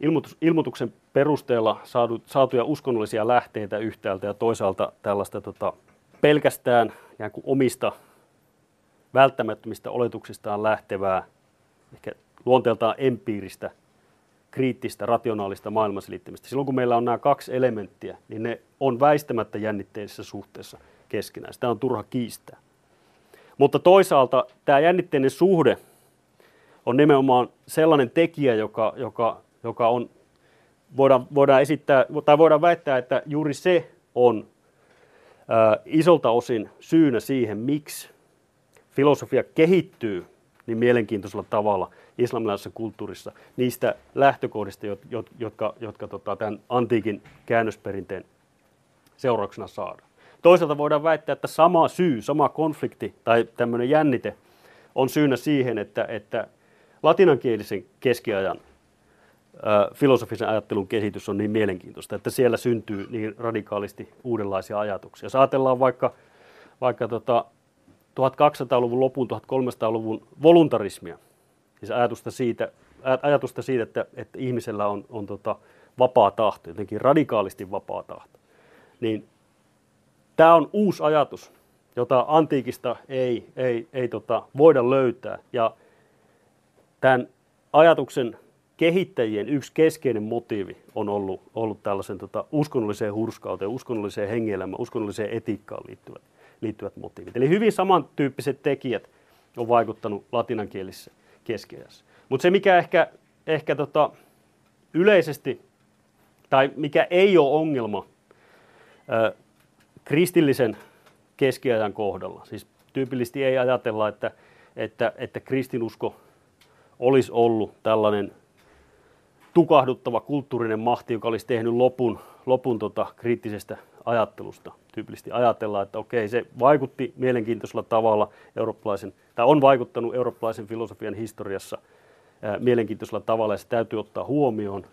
E: ilmoitus, ilmoituksen perusteella saatu, saatuja uskonnollisia lähteitä yhtäältä ja toisaalta tällaista tota, pelkästään kuin omista välttämättömistä oletuksistaan lähtevää, ehkä luonteeltaan empiiristä, kriittistä, rationaalista maailmanselittämistä. Silloin kun meillä on nämä kaksi elementtiä, niin ne on väistämättä jännitteisessä suhteessa keskenään. Sitä on turha kiistää. Mutta toisaalta tämä jännitteinen suhde on nimenomaan sellainen tekijä, joka, joka, joka on, voidaan, voidaan esittää, tai voidaan väittää, että juuri se on ää, isolta osin syynä siihen, miksi filosofia kehittyy niin mielenkiintoisella tavalla islamilaisessa kulttuurissa niistä lähtökohdista, jotka, jotka, jotka tota, tämän antiikin käännösperinteen seurauksena saadaan. Toisaalta voidaan väittää, että sama syy, sama konflikti tai tämmöinen jännite on syynä siihen, että, että latinankielisen keskiajan filosofisen ajattelun kehitys on niin mielenkiintoista, että siellä syntyy niin radikaalisti uudenlaisia ajatuksia. Jos ajatellaan vaikka, vaikka tota 1200-luvun lopun, 1300-luvun voluntarismia, siis ajatusta siitä, ajatusta siitä että, että ihmisellä on, on tota vapaa tahto, jotenkin radikaalisti vapaa tahto, niin tämä on uusi ajatus, jota antiikista ei, ei, ei tota, voida löytää. Ja tämän ajatuksen kehittäjien yksi keskeinen motiivi on ollut, ollut tällaisen tota, uskonnolliseen hurskauteen, uskonnolliseen hengielämään, uskonnolliseen etiikkaan liittyvät, liittyvät motiivit. Eli hyvin samantyyppiset tekijät on vaikuttanut latinankielisessä keskiajassa. Mutta se, mikä ehkä, ehkä tota, yleisesti, tai mikä ei ole ongelma ää, kristillisen keskiajan kohdalla, siis tyypillisesti ei ajatella, että, että, että kristinusko olisi ollut tällainen tukahduttava kulttuurinen mahti, joka olisi tehnyt lopun, lopun tota, kriittisestä ajattelusta. Tyypillisesti ajatellaan, että okei, se vaikutti mielenkiintoisella tavalla eurooppalaisen, tai on vaikuttanut eurooppalaisen filosofian historiassa ää, mielenkiintoisella tavalla, ja se täytyy ottaa huomioon.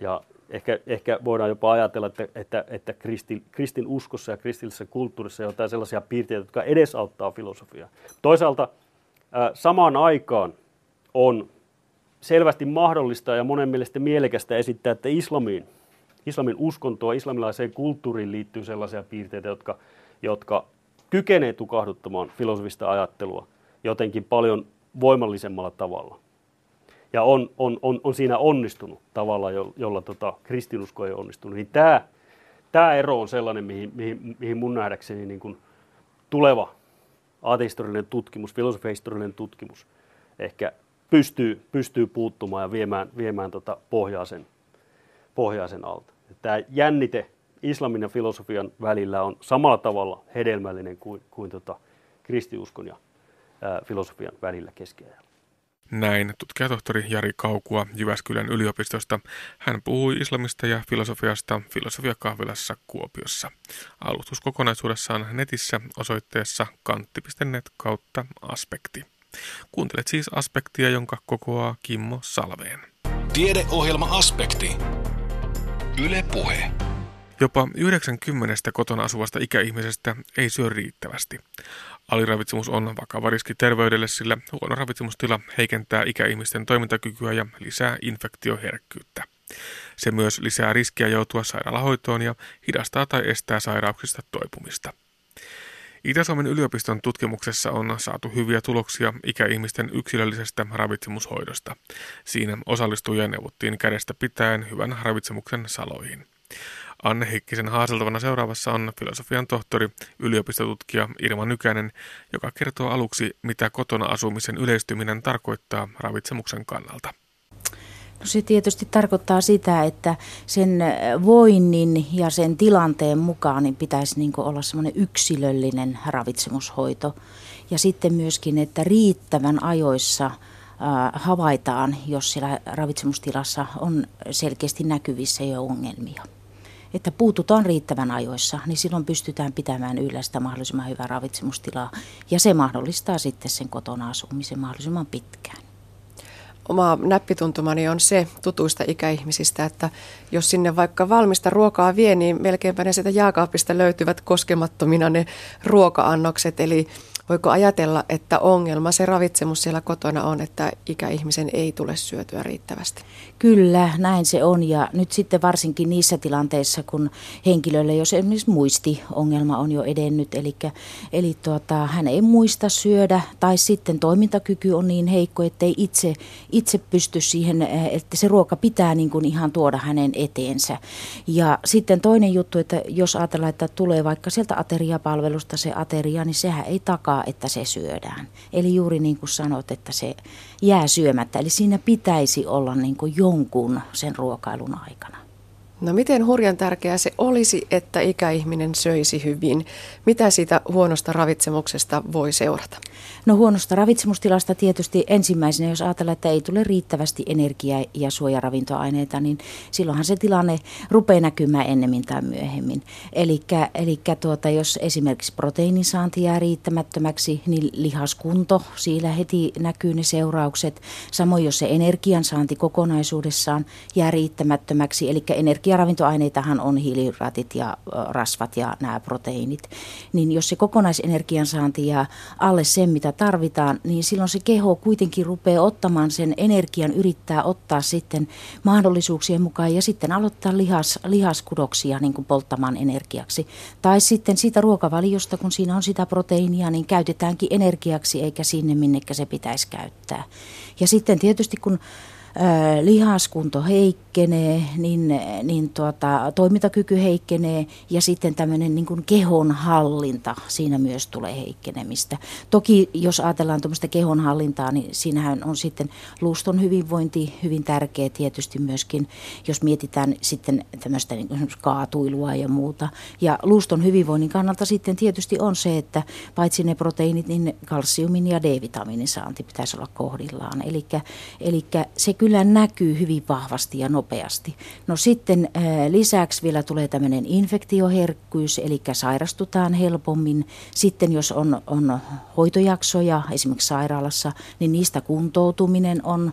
E: Ja ehkä, ehkä voidaan jopa ajatella, että, että, että kristin, kristin uskossa ja kristillisessä kulttuurissa on jotain sellaisia piirteitä, jotka edesauttaa filosofiaa. Toisaalta ää, samaan aikaan on selvästi mahdollista ja monen mielestä mielekästä esittää, että islamiin islamin uskontoa, islamilaiseen kulttuuriin liittyy sellaisia piirteitä, jotka, jotka kykenee tukahduttamaan filosofista ajattelua jotenkin paljon voimallisemmalla tavalla. Ja on, on, on, on siinä onnistunut tavalla, jolla tota, kristinusko ei onnistunut. Niin tämä, tämä ero on sellainen, mihin, mihin, mihin mun nähdäkseni niin kuin tuleva aatehistoriallinen tutkimus, filosofihistoriallinen tutkimus ehkä pystyy, pystyy puuttumaan ja viemään, viemään tota pohjaa, sen, pohjaa sen alta. Tämä jännite islamin ja filosofian välillä on samalla tavalla hedelmällinen kuin, kuin tota kristiuskon ja ää, filosofian välillä keskiajalla.
B: Näin tutkijatohtori Jari Kaukua Jyväskylän yliopistosta. Hän puhui islamista ja filosofiasta filosofiakahvilassa Kuopiossa. Alustus kokonaisuudessaan netissä osoitteessa kantti.net kautta aspekti. Kuuntelet siis aspektia, jonka kokoaa Kimmo Salveen.
A: Tiedeohjelma Aspekti. Yle Puhe.
B: Jopa 90 kotona asuvasta ikäihmisestä ei syö riittävästi. Aliravitsemus on vakava riski terveydelle, sillä huono ravitsemustila heikentää ikäihmisten toimintakykyä ja lisää infektioherkkyyttä. Se myös lisää riskiä joutua sairaalahoitoon ja hidastaa tai estää sairauksista toipumista. Itä-Suomen yliopiston tutkimuksessa on saatu hyviä tuloksia ikäihmisten yksilöllisestä ravitsemushoidosta. Siinä osallistujia neuvottiin kädestä pitäen hyvän ravitsemuksen saloihin. Anne Heikkisen haaseltavana seuraavassa on filosofian tohtori, yliopistotutkija Irma Nykänen, joka kertoo aluksi, mitä kotona asumisen yleistyminen tarkoittaa ravitsemuksen kannalta.
F: No se tietysti tarkoittaa sitä, että sen voinnin ja sen tilanteen mukaan niin pitäisi niin olla semmoinen yksilöllinen ravitsemushoito. Ja sitten myöskin, että riittävän ajoissa havaitaan, jos siellä ravitsemustilassa on selkeästi näkyvissä jo ongelmia että puututaan riittävän ajoissa, niin silloin pystytään pitämään yllä sitä mahdollisimman hyvää ravitsemustilaa. Ja se mahdollistaa sitten sen kotona asumisen mahdollisimman pitkään.
D: Oma näppituntumani on se tutuista ikäihmisistä, että jos sinne vaikka valmista ruokaa vie, niin melkeinpä ne sitä jääkaapista löytyvät koskemattomina ne ruoka-annokset. Eli Voiko ajatella, että ongelma se ravitsemus siellä kotona on, että ikäihmisen ei tule syötyä riittävästi?
F: Kyllä, näin se on. Ja nyt sitten varsinkin niissä tilanteissa, kun henkilölle, jos esimerkiksi muistiongelma on jo edennyt, eli, eli tuota, hän ei muista syödä tai sitten toimintakyky on niin heikko, ettei itse, itse pysty siihen, että se ruoka pitää niin kuin ihan tuoda hänen eteensä. Ja sitten toinen juttu, että jos ajatellaan, että tulee vaikka sieltä ateriapalvelusta se ateria, niin sehän ei takaa odottaa, että se syödään. Eli juuri niin kuin sanot, että se jää syömättä. Eli siinä pitäisi olla niin kuin jonkun sen ruokailun aikana.
D: No miten hurjan tärkeää se olisi, että ikäihminen söisi hyvin? Mitä siitä huonosta ravitsemuksesta voi seurata?
F: No huonosta ravitsemustilasta tietysti ensimmäisenä, jos ajatellaan, että ei tule riittävästi energiaa ja suojaravintoaineita, niin silloinhan se tilanne rupeaa näkymään ennemmin tai myöhemmin. Eli tuota, jos esimerkiksi proteiinin saanti jää riittämättömäksi, niin lihaskunto, siellä heti näkyy ne seuraukset. Samoin jos se energiansaanti kokonaisuudessaan jää riittämättömäksi, eli energiaravintoaineitahan on hiilihydraatit ja rasvat ja nämä proteiinit, niin jos se kokonaisenergiansaanti jää alle sen, mitä tarvitaan, niin silloin se keho kuitenkin rupeaa ottamaan sen energian, yrittää ottaa sitten mahdollisuuksien mukaan ja sitten aloittaa lihas, lihaskudoksia niin kuin polttamaan energiaksi. Tai sitten siitä ruokavaliosta, kun siinä on sitä proteiinia, niin käytetäänkin energiaksi eikä sinne, minnekä se pitäisi käyttää. Ja sitten tietysti kun lihaskunto heikkenee, niin, niin tuota, toimintakyky heikkenee ja sitten tämmöinen niin kuin kehon hallinta, siinä myös tulee heikkenemistä. Toki jos ajatellaan tuommoista kehon hallintaa, niin siinähän on sitten luuston hyvinvointi hyvin tärkeä tietysti myöskin, jos mietitään sitten tämmöistä niin kuin kaatuilua ja muuta. Ja luuston hyvinvoinnin kannalta sitten tietysti on se, että paitsi ne proteiinit, niin kalsiumin ja D-vitamiinin saanti pitäisi olla kohdillaan. Eli se kyllä kyllä näkyy hyvin vahvasti ja nopeasti. No sitten äh, lisäksi vielä tulee tämmöinen infektioherkkyys, eli sairastutaan helpommin. Sitten jos on, on hoitojaksoja esimerkiksi sairaalassa, niin niistä kuntoutuminen on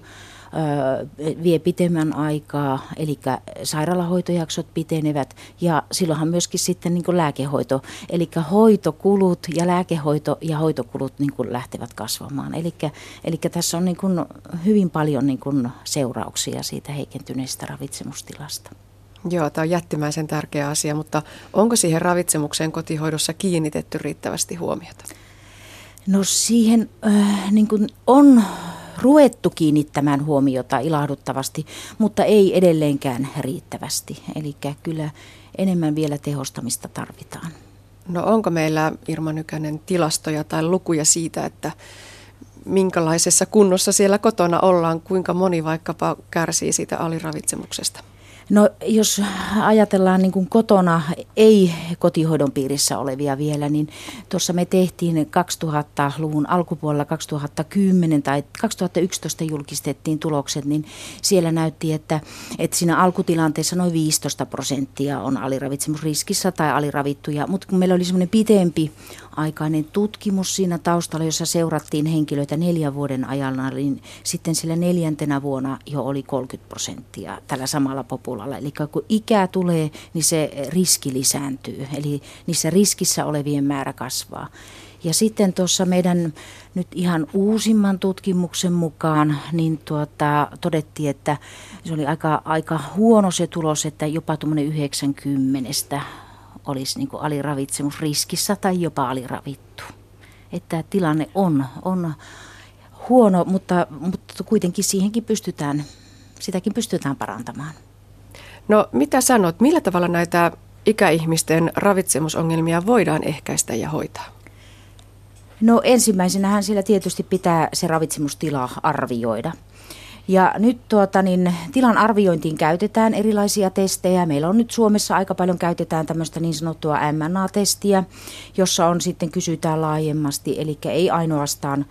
F: vie pitemmän aikaa, eli sairaalahoitojaksot pitenevät ja silloinhan myöskin sitten niin lääkehoito, eli hoitokulut ja lääkehoito ja hoitokulut niin lähtevät kasvamaan. Eli, eli tässä on niin hyvin paljon niin seurauksia siitä heikentyneestä ravitsemustilasta.
D: Joo, tämä on jättimäisen tärkeä asia, mutta onko siihen ravitsemukseen kotihoidossa kiinnitetty riittävästi huomiota?
F: No siihen äh, niin kuin on ruvettu kiinnittämään huomiota ilahduttavasti, mutta ei edelleenkään riittävästi. Eli kyllä enemmän vielä tehostamista tarvitaan.
D: No onko meillä Irma Nykänen tilastoja tai lukuja siitä, että minkälaisessa kunnossa siellä kotona ollaan, kuinka moni vaikkapa kärsii siitä aliravitsemuksesta?
F: No jos ajatellaan niin kuin kotona ei kotihoidon piirissä olevia vielä, niin tuossa me tehtiin 2000-luvun alkupuolella 2010 tai 2011 julkistettiin tulokset, niin siellä näytti, että, että siinä alkutilanteessa noin 15 prosenttia on aliravitsemusriskissä tai aliravittuja, mutta kun meillä oli semmoinen pitempi aikainen tutkimus siinä taustalla, jossa seurattiin henkilöitä neljän vuoden ajalla, niin sitten sillä neljäntenä vuonna jo oli 30 prosenttia tällä samalla populalla. Eli kun ikää tulee, niin se riski lisääntyy, eli niissä riskissä olevien määrä kasvaa. Ja sitten tuossa meidän nyt ihan uusimman tutkimuksen mukaan, niin tuota, todettiin, että se oli aika, aika huono se tulos, että jopa tuommoinen 90 olisi niin aliravitsemusriskissä tai jopa aliravittu. Että tilanne on, on huono, mutta, mutta kuitenkin siihenkin pystytään, sitäkin pystytään parantamaan.
D: No mitä sanot, millä tavalla näitä ikäihmisten ravitsemusongelmia voidaan ehkäistä ja hoitaa?
F: No ensimmäisenähän siellä tietysti pitää se ravitsemustila arvioida. Ja nyt tuota, niin, tilan arviointiin käytetään erilaisia testejä. Meillä on nyt Suomessa aika paljon käytetään tämmöistä niin sanottua MNA-testiä, jossa on sitten kysytään laajemmasti, eli ei ainoastaan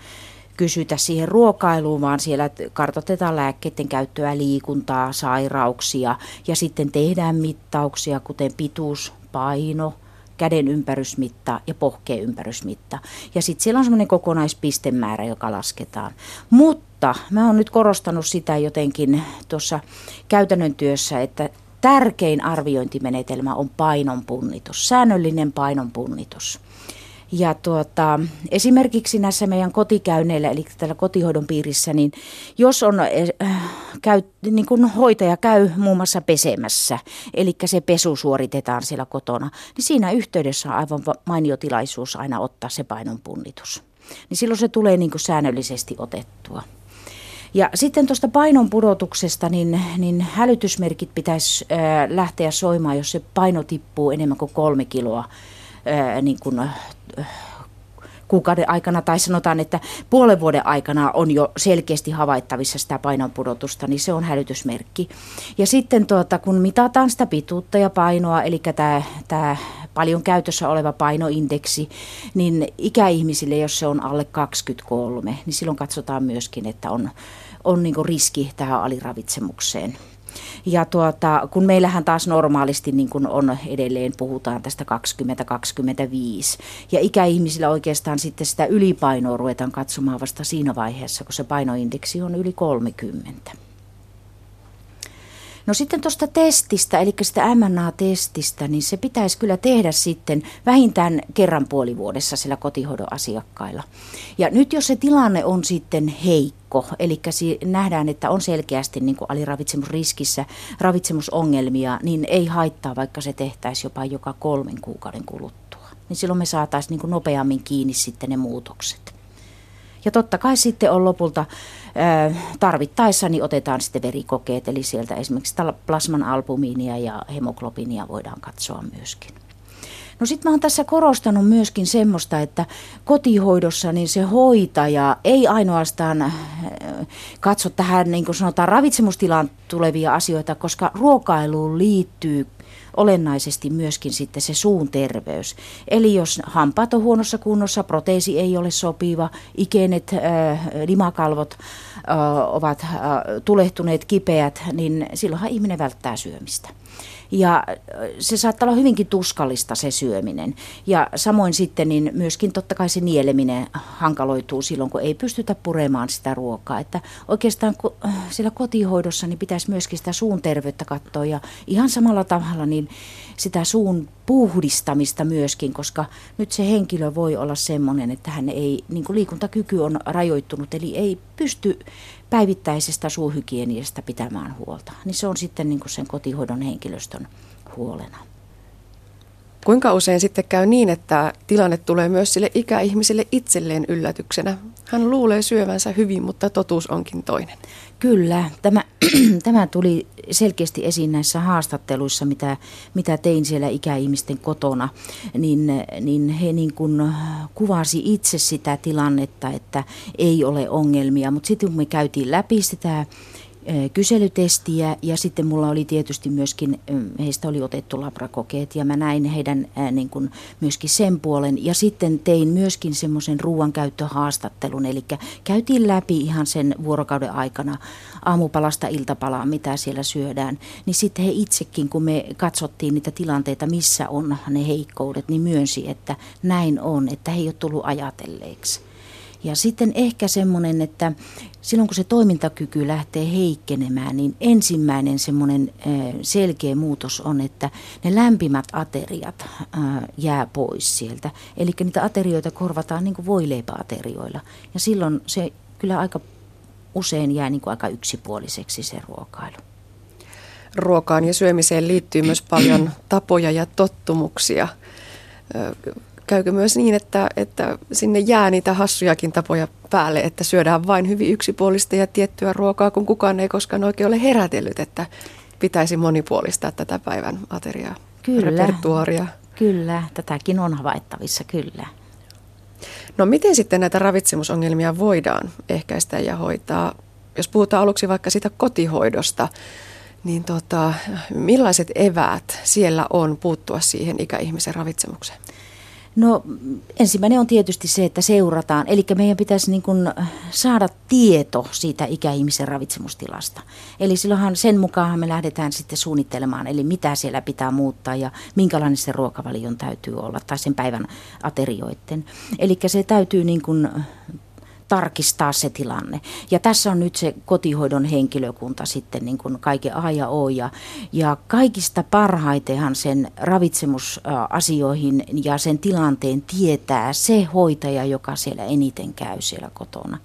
F: kysytä siihen ruokailuun, vaan siellä kartoitetaan lääkkeiden käyttöä, liikuntaa, sairauksia ja sitten tehdään mittauksia, kuten pituus, paino, käden ympärysmitta ja pohkeen ympärysmitta. Ja sitten siellä on semmoinen kokonaispistemäärä, joka lasketaan. Mutta mä oon nyt korostanut sitä jotenkin tuossa käytännön työssä, että tärkein arviointimenetelmä on painonpunnitus, säännöllinen painonpunnitus. Ja tuota, esimerkiksi näissä meidän kotikäynneillä, eli tällä kotihoidon piirissä, niin jos on, äh, käy, niin kun hoitaja käy muun muassa pesemässä, eli se pesu suoritetaan siellä kotona, niin siinä yhteydessä on aivan mainio tilaisuus aina ottaa se painonpunnitus. Niin silloin se tulee niin kuin säännöllisesti otettua. Ja sitten tuosta painon pudotuksesta, niin, niin hälytysmerkit pitäisi äh, lähteä soimaan, jos se paino tippuu enemmän kuin kolme kiloa niin kuin, kuukauden aikana, tai sanotaan, että puolen vuoden aikana on jo selkeästi havaittavissa sitä painonpudotusta, niin se on hälytysmerkki. Ja sitten tuota, kun mitataan sitä pituutta ja painoa, eli tämä, tämä paljon käytössä oleva painoindeksi, niin ikäihmisille, jos se on alle 23, niin silloin katsotaan myöskin, että on, on niin riski tähän aliravitsemukseen. Ja tuota, kun meillähän taas normaalisti niin kuin on edelleen, puhutaan tästä 20-25. Ja ikäihmisillä oikeastaan sitten sitä ylipainoa ruvetaan katsomaan vasta siinä vaiheessa, kun se painoindeksi on yli 30. No sitten tuosta testistä, eli sitä MNA-testistä, niin se pitäisi kyllä tehdä sitten vähintään kerran puolivuodessa sillä kotihoidon asiakkailla. Ja nyt jos se tilanne on sitten heikko, eli nähdään, että on selkeästi niin kuin aliravitsemusriskissä ravitsemusongelmia, niin ei haittaa, vaikka se tehtäisiin jopa joka kolmen kuukauden kuluttua. Niin silloin me saataisiin niin nopeammin kiinni sitten ne muutokset. Ja totta kai sitten on lopulta tarvittaessa niin otetaan sitten verikokeet, eli sieltä esimerkiksi plasman albumiinia ja hemoglobinia voidaan katsoa myöskin. No sitten mä oon tässä korostanut myöskin semmoista, että kotihoidossa niin se hoitaja ei ainoastaan katso tähän niin kuin sanotaan ravitsemustilaan tulevia asioita, koska ruokailuun liittyy olennaisesti myöskin sitten se suun terveys. Eli jos hampaat on huonossa kunnossa, proteesi ei ole sopiva, ikenet, äh, limakalvot äh, ovat äh, tulehtuneet, kipeät, niin silloinhan ihminen välttää syömistä. Ja se saattaa olla hyvinkin tuskallista se syöminen. Ja samoin sitten niin myöskin totta kai se nieleminen hankaloituu silloin, kun ei pystytä puremaan sitä ruokaa. Että oikeastaan siellä kotihoidossa niin pitäisi myöskin sitä suun terveyttä katsoa. Ja ihan samalla tavalla niin sitä suun puhdistamista myöskin, koska nyt se henkilö voi olla semmoinen, että hän ei, niin kuin liikuntakyky on rajoittunut, eli ei pysty päivittäisestä suuhygieniasta pitämään huolta. Niin se on sitten niin kuin sen kotihoidon henkilöstön huolena.
D: Kuinka usein sitten käy niin, että tilanne tulee myös sille ikäihmiselle itselleen yllätyksenä? Hän luulee syövänsä hyvin, mutta totuus onkin toinen.
F: Kyllä, tämä, tämä tuli selkeästi esiin näissä haastatteluissa, mitä, mitä tein siellä ikäihmisten kotona, niin, niin he niin kuin kuvasi itse sitä tilannetta, että ei ole ongelmia, mutta sitten kun me käytiin läpi sitä kyselytestiä ja sitten mulla oli tietysti myöskin, heistä oli otettu labrakokeet ja mä näin heidän niin kuin myöskin sen puolen ja sitten tein myöskin semmoisen ruoankäyttöhaastattelun, eli käytiin läpi ihan sen vuorokauden aikana aamupalasta iltapalaa, mitä siellä syödään, niin sitten he itsekin, kun me katsottiin niitä tilanteita, missä on ne heikkoudet, niin myönsi, että näin on, että he ei ole tullut ajatelleeksi. Ja sitten ehkä semmoinen, että silloin kun se toimintakyky lähtee heikkenemään, niin ensimmäinen semmoinen selkeä muutos on, että ne lämpimät ateriat jää pois sieltä. Eli niitä aterioita korvataan niin kuin voileipäaterioilla. Ja silloin se kyllä aika usein jää niin kuin aika yksipuoliseksi se ruokailu.
D: Ruokaan ja syömiseen liittyy myös paljon tapoja ja tottumuksia käykö myös niin, että, että sinne jää niitä hassujakin tapoja päälle, että syödään vain hyvin yksipuolista ja tiettyä ruokaa, kun kukaan ei koskaan oikein ole herätellyt, että pitäisi monipuolistaa tätä päivän ateriaa, kyllä, repertuaria.
F: Kyllä, tätäkin on havaittavissa, kyllä.
D: No miten sitten näitä ravitsemusongelmia voidaan ehkäistä ja hoitaa? Jos puhutaan aluksi vaikka sitä kotihoidosta, niin tota, millaiset eväät siellä on puuttua siihen ikäihmisen ravitsemukseen?
F: No ensimmäinen on tietysti se, että seurataan. Eli meidän pitäisi niin kuin saada tieto siitä ikäihmisen ravitsemustilasta. Eli silloinhan sen mukaan me lähdetään sitten suunnittelemaan, eli mitä siellä pitää muuttaa ja minkälainen se ruokavalion täytyy olla tai sen päivän aterioiden. Eli se täytyy niin kuin tarkistaa se tilanne. Ja tässä on nyt se kotihoidon henkilökunta sitten niin kuin kaiken A ja O. Ja, ja kaikista parhaitenhan sen ravitsemusasioihin ja sen tilanteen tietää se hoitaja, joka siellä eniten käy siellä kotona.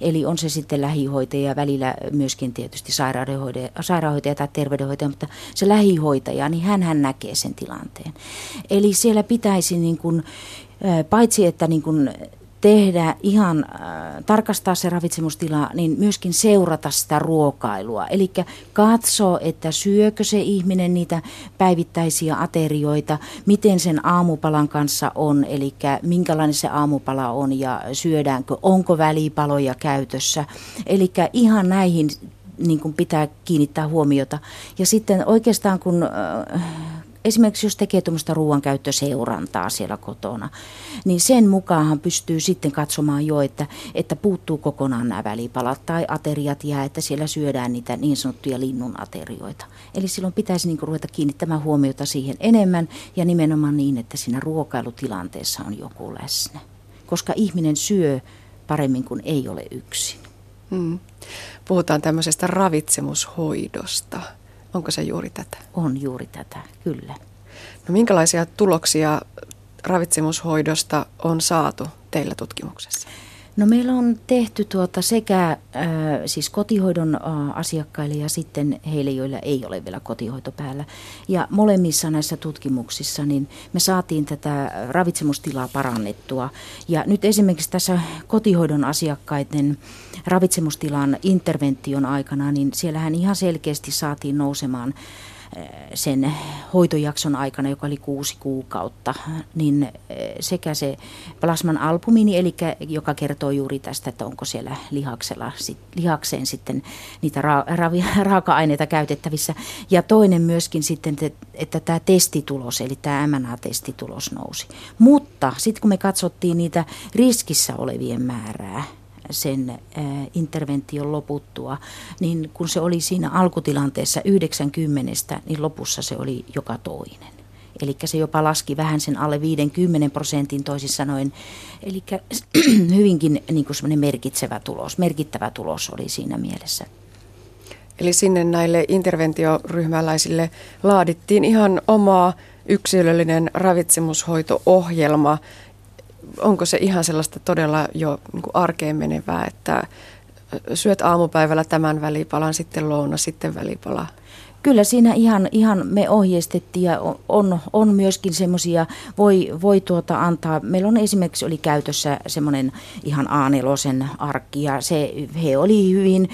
F: Eli on se sitten lähihoitaja, välillä myöskin tietysti sairaanhoitaja, tai terveydenhoitaja, mutta se lähihoitaja, niin hän, hän näkee sen tilanteen. Eli siellä pitäisi niin kuin, paitsi että niin kuin tehdä ihan äh, tarkastaa se ravitsemustila, niin myöskin seurata sitä ruokailua. Eli katso, että syökö se ihminen niitä päivittäisiä aterioita, miten sen aamupalan kanssa on, eli minkälainen se aamupala on ja syödäänkö, onko välipaloja käytössä. Eli ihan näihin niin kuin pitää kiinnittää huomiota. Ja sitten oikeastaan kun... Äh, esimerkiksi jos tekee tuommoista ruoankäyttöseurantaa siellä kotona, niin sen mukaan pystyy sitten katsomaan jo, että, että puuttuu kokonaan nämä välipalat tai ateriat jää, että siellä syödään niitä niin sanottuja linnun aterioita. Eli silloin pitäisi niin ruveta kiinnittämään huomiota siihen enemmän ja nimenomaan niin, että siinä ruokailutilanteessa on joku läsnä. Koska ihminen syö paremmin kuin ei ole yksin. Hmm.
D: Puhutaan tämmöisestä ravitsemushoidosta. Onko se juuri tätä?
F: On juuri tätä, kyllä.
D: No minkälaisia tuloksia ravitsemushoidosta on saatu teillä tutkimuksessa?
F: No meillä on tehty tuota sekä äh, siis kotihoidon äh, asiakkaille ja sitten heille, joilla ei ole vielä kotihoito päällä. Ja molemmissa näissä tutkimuksissa niin me saatiin tätä ravitsemustilaa parannettua. Ja nyt esimerkiksi tässä kotihoidon asiakkaiden ravitsemustilan intervention aikana, niin siellähän ihan selkeästi saatiin nousemaan sen hoitojakson aikana, joka oli kuusi kuukautta, niin sekä se plasman albumiini, eli joka kertoo juuri tästä, että onko siellä lihaksella, lihakseen sitten niitä ra, ra, raaka-aineita käytettävissä. Ja toinen myöskin sitten, että tämä testitulos, eli tämä MNA-testitulos nousi. Mutta sitten kun me katsottiin niitä riskissä olevien määrää, sen intervention loputtua, niin kun se oli siinä alkutilanteessa 90, niin lopussa se oli joka toinen. Eli se jopa laski vähän sen alle 50 prosentin toisin sanoen. Eli hyvinkin niin kuin merkitsevä tulos, merkittävä tulos oli siinä mielessä.
D: Eli sinne näille interventioryhmäläisille laadittiin ihan oma yksilöllinen ravitsemushoito-ohjelma. Onko se ihan sellaista todella jo niin kuin arkeen menevää, että syöt aamupäivällä tämän välipalan, sitten louna, sitten välipala?
F: Kyllä siinä ihan, ihan me ohjeistettiin ja on, on myöskin semmoisia, voi, voi tuota antaa, meillä on esimerkiksi oli käytössä semmoinen ihan A4 arkki ja se, he oli hyvin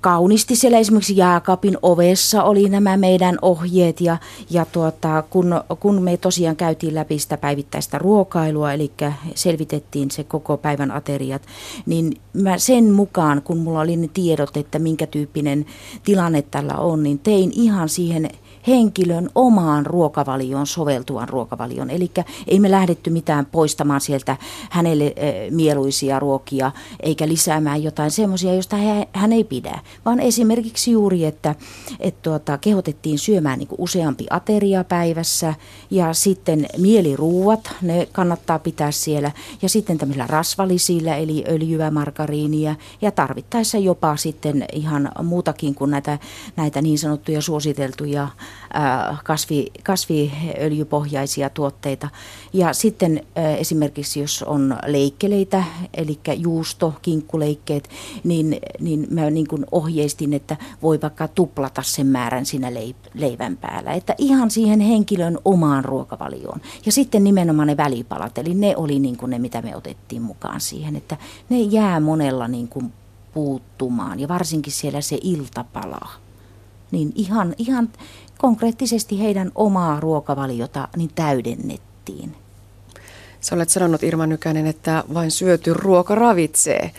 F: kaunisti siellä esimerkiksi jääkaapin ovessa oli nämä meidän ohjeet ja, ja tuota, kun, kun me tosiaan käytiin läpi sitä päivittäistä ruokailua, eli selvitettiin se koko päivän ateriat, niin mä sen mukaan, kun mulla oli ne tiedot, että minkä tyyppinen tilanne tällä on, niin tein ihan siihen henkilön omaan ruokavalioon soveltuvan ruokavalion. Eli ei me lähdetty mitään poistamaan sieltä hänelle eh, mieluisia ruokia, eikä lisäämään jotain semmoisia, joista hän ei pidä. Vaan esimerkiksi juuri, että, että tuota, kehotettiin syömään niin useampi ateria päivässä ja sitten mieliruuat, ne kannattaa pitää siellä. Ja sitten tämmöisillä rasvalisillä, eli öljyä, margariinia ja tarvittaessa jopa sitten ihan muutakin kuin näitä, näitä niin sanottuja suositeltuja kasvi, kasviöljypohjaisia tuotteita. Ja sitten esimerkiksi jos on leikkeleitä, eli juusto, kinkkuleikkeet, niin, niin mä niin kuin ohjeistin, että voi vaikka tuplata sen määrän siinä leivän päällä. Että ihan siihen henkilön omaan ruokavalioon. Ja sitten nimenomaan ne välipalat, eli ne oli niin kuin ne, mitä me otettiin mukaan siihen, että ne jää monella niin kuin puuttumaan ja varsinkin siellä se iltapala. Niin ihan, ihan konkreettisesti heidän omaa ruokavaliota niin täydennettiin.
D: Sä olet sanonut Irma Nykänen, että vain syöty ruoka ravitsee.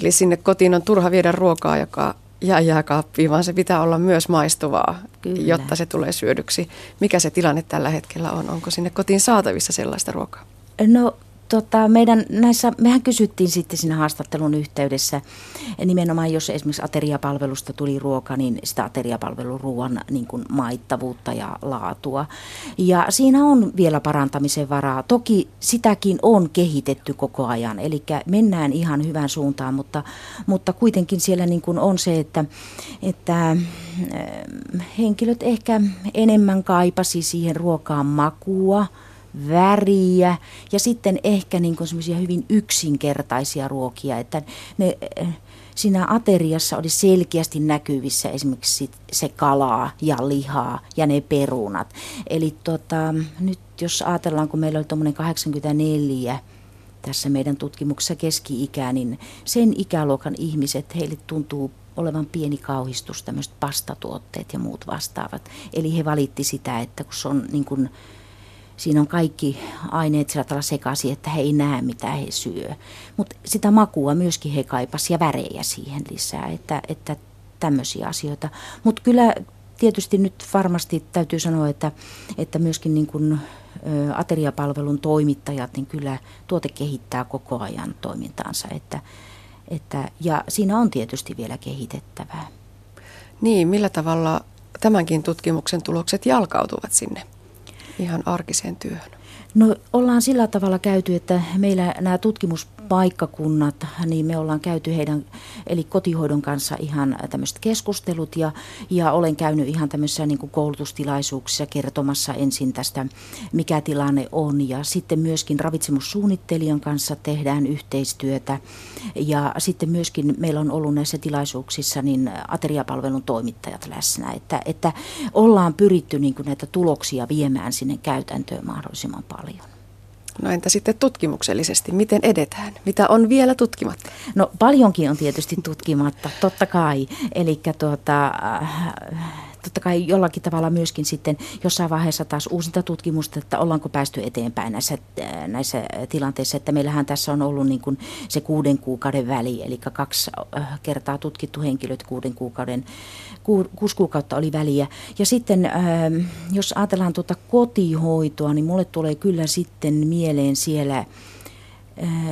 D: Eli sinne kotiin on turha viedä ruokaa, joka jää jääkaappiin, vaan se pitää olla myös maistuvaa, Kyllä. jotta se tulee syödyksi. Mikä se tilanne tällä hetkellä on? Onko sinne kotiin saatavissa sellaista ruokaa?
F: No tota, meidän näissä, mehän kysyttiin sitten siinä haastattelun yhteydessä, nimenomaan jos esimerkiksi ateriapalvelusta tuli ruoka, niin sitä ateriapalvelun ruoan niin kuin maittavuutta ja laatua. Ja siinä on vielä parantamisen varaa. Toki sitäkin on kehitetty koko ajan, eli mennään ihan hyvään suuntaan, mutta, mutta kuitenkin siellä niin kuin on se, että, että henkilöt ehkä enemmän kaipasi siihen ruokaan makua, väriä ja sitten ehkä niin semmoisia hyvin yksinkertaisia ruokia, että ne, siinä ateriassa oli selkeästi näkyvissä esimerkiksi se kalaa ja lihaa ja ne perunat. Eli tota, nyt jos ajatellaan, kun meillä oli tuommoinen 84 tässä meidän tutkimuksessa keski-ikä, niin sen ikäluokan ihmiset, heille tuntuu olevan pieni kauhistus tämmöiset pastatuotteet ja muut vastaavat. Eli he valitti sitä, että kun se on niin kuin siinä on kaikki aineet sillä tavalla sekaisin, että he ei näe mitä he syö. Mutta sitä makua myöskin he kaipas ja värejä siihen lisää, että, että tämmöisiä asioita. Mutta kyllä tietysti nyt varmasti täytyy sanoa, että, että myöskin niin kuin, ä, ateriapalvelun toimittajat, niin kyllä tuote kehittää koko ajan toimintaansa. Että, että, ja siinä on tietysti vielä kehitettävää.
D: Niin, millä tavalla tämänkin tutkimuksen tulokset jalkautuvat sinne ihan arkiseen työhön?
F: No ollaan sillä tavalla käyty, että meillä nämä tutkimuspaikkakunnat, niin me ollaan käyty heidän, eli kotihoidon kanssa ihan tämmöiset keskustelut ja, ja olen käynyt ihan tämmöisissä niin kuin koulutustilaisuuksissa kertomassa ensin tästä, mikä tilanne on. Ja sitten myöskin ravitsemussuunnittelijan kanssa tehdään yhteistyötä. Ja sitten myöskin meillä on ollut näissä tilaisuuksissa niin ateriapalvelun toimittajat läsnä, että, että ollaan pyritty niin kuin näitä tuloksia viemään sinne käytäntöön mahdollisimman paljon.
D: No entä sitten tutkimuksellisesti, miten edetään? Mitä on vielä tutkimatta?
F: No paljonkin on tietysti tutkimatta, totta kai. Eli tuota, totta kai jollakin tavalla myöskin sitten jossain vaiheessa taas uusinta tutkimusta, että ollaanko päästy eteenpäin näissä, näissä tilanteissa. Että meillähän tässä on ollut niin kuin se kuuden kuukauden väli, eli kaksi äh, kertaa tutkittu henkilöt kuuden kuukauden, ku, kuusi kuukautta oli väliä. Ja sitten ähm, jos ajatellaan tuota kotihoitoa, niin mulle tulee kyllä sitten mieleen siellä äh,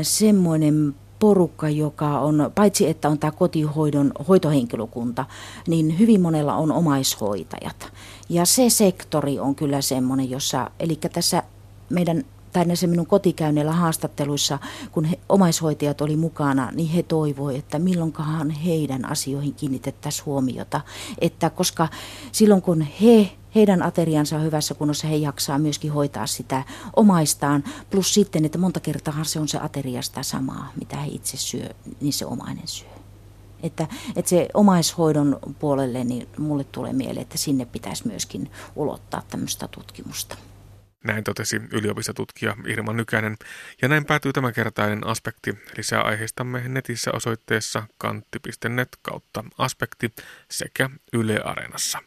F: semmoinen porukka, joka on, paitsi että on tämä kotihoidon hoitohenkilökunta, niin hyvin monella on omaishoitajat. Ja se sektori on kyllä semmoinen, jossa, eli tässä meidän tai näissä minun kotikäynneillä haastatteluissa, kun he, omaishoitajat oli mukana, niin he toivoi, että milloinkahan heidän asioihin kiinnitettäisiin huomiota. Että koska silloin kun he heidän ateriansa on hyvässä kunnossa, he jaksaa myöskin hoitaa sitä omaistaan. Plus sitten, että monta kertaa se on se ateria sitä samaa, mitä he itse syö, niin se omainen syö. Että, että se omaishoidon puolelle, niin mulle tulee mieleen, että sinne pitäisi myöskin ulottaa tämmöistä tutkimusta.
B: Näin totesi yliopistotutkija Irma Nykänen. Ja näin päätyy tämänkertainen aspekti. Lisää aiheistamme netissä osoitteessa kantti.net kautta aspekti sekä Yle Areenassa.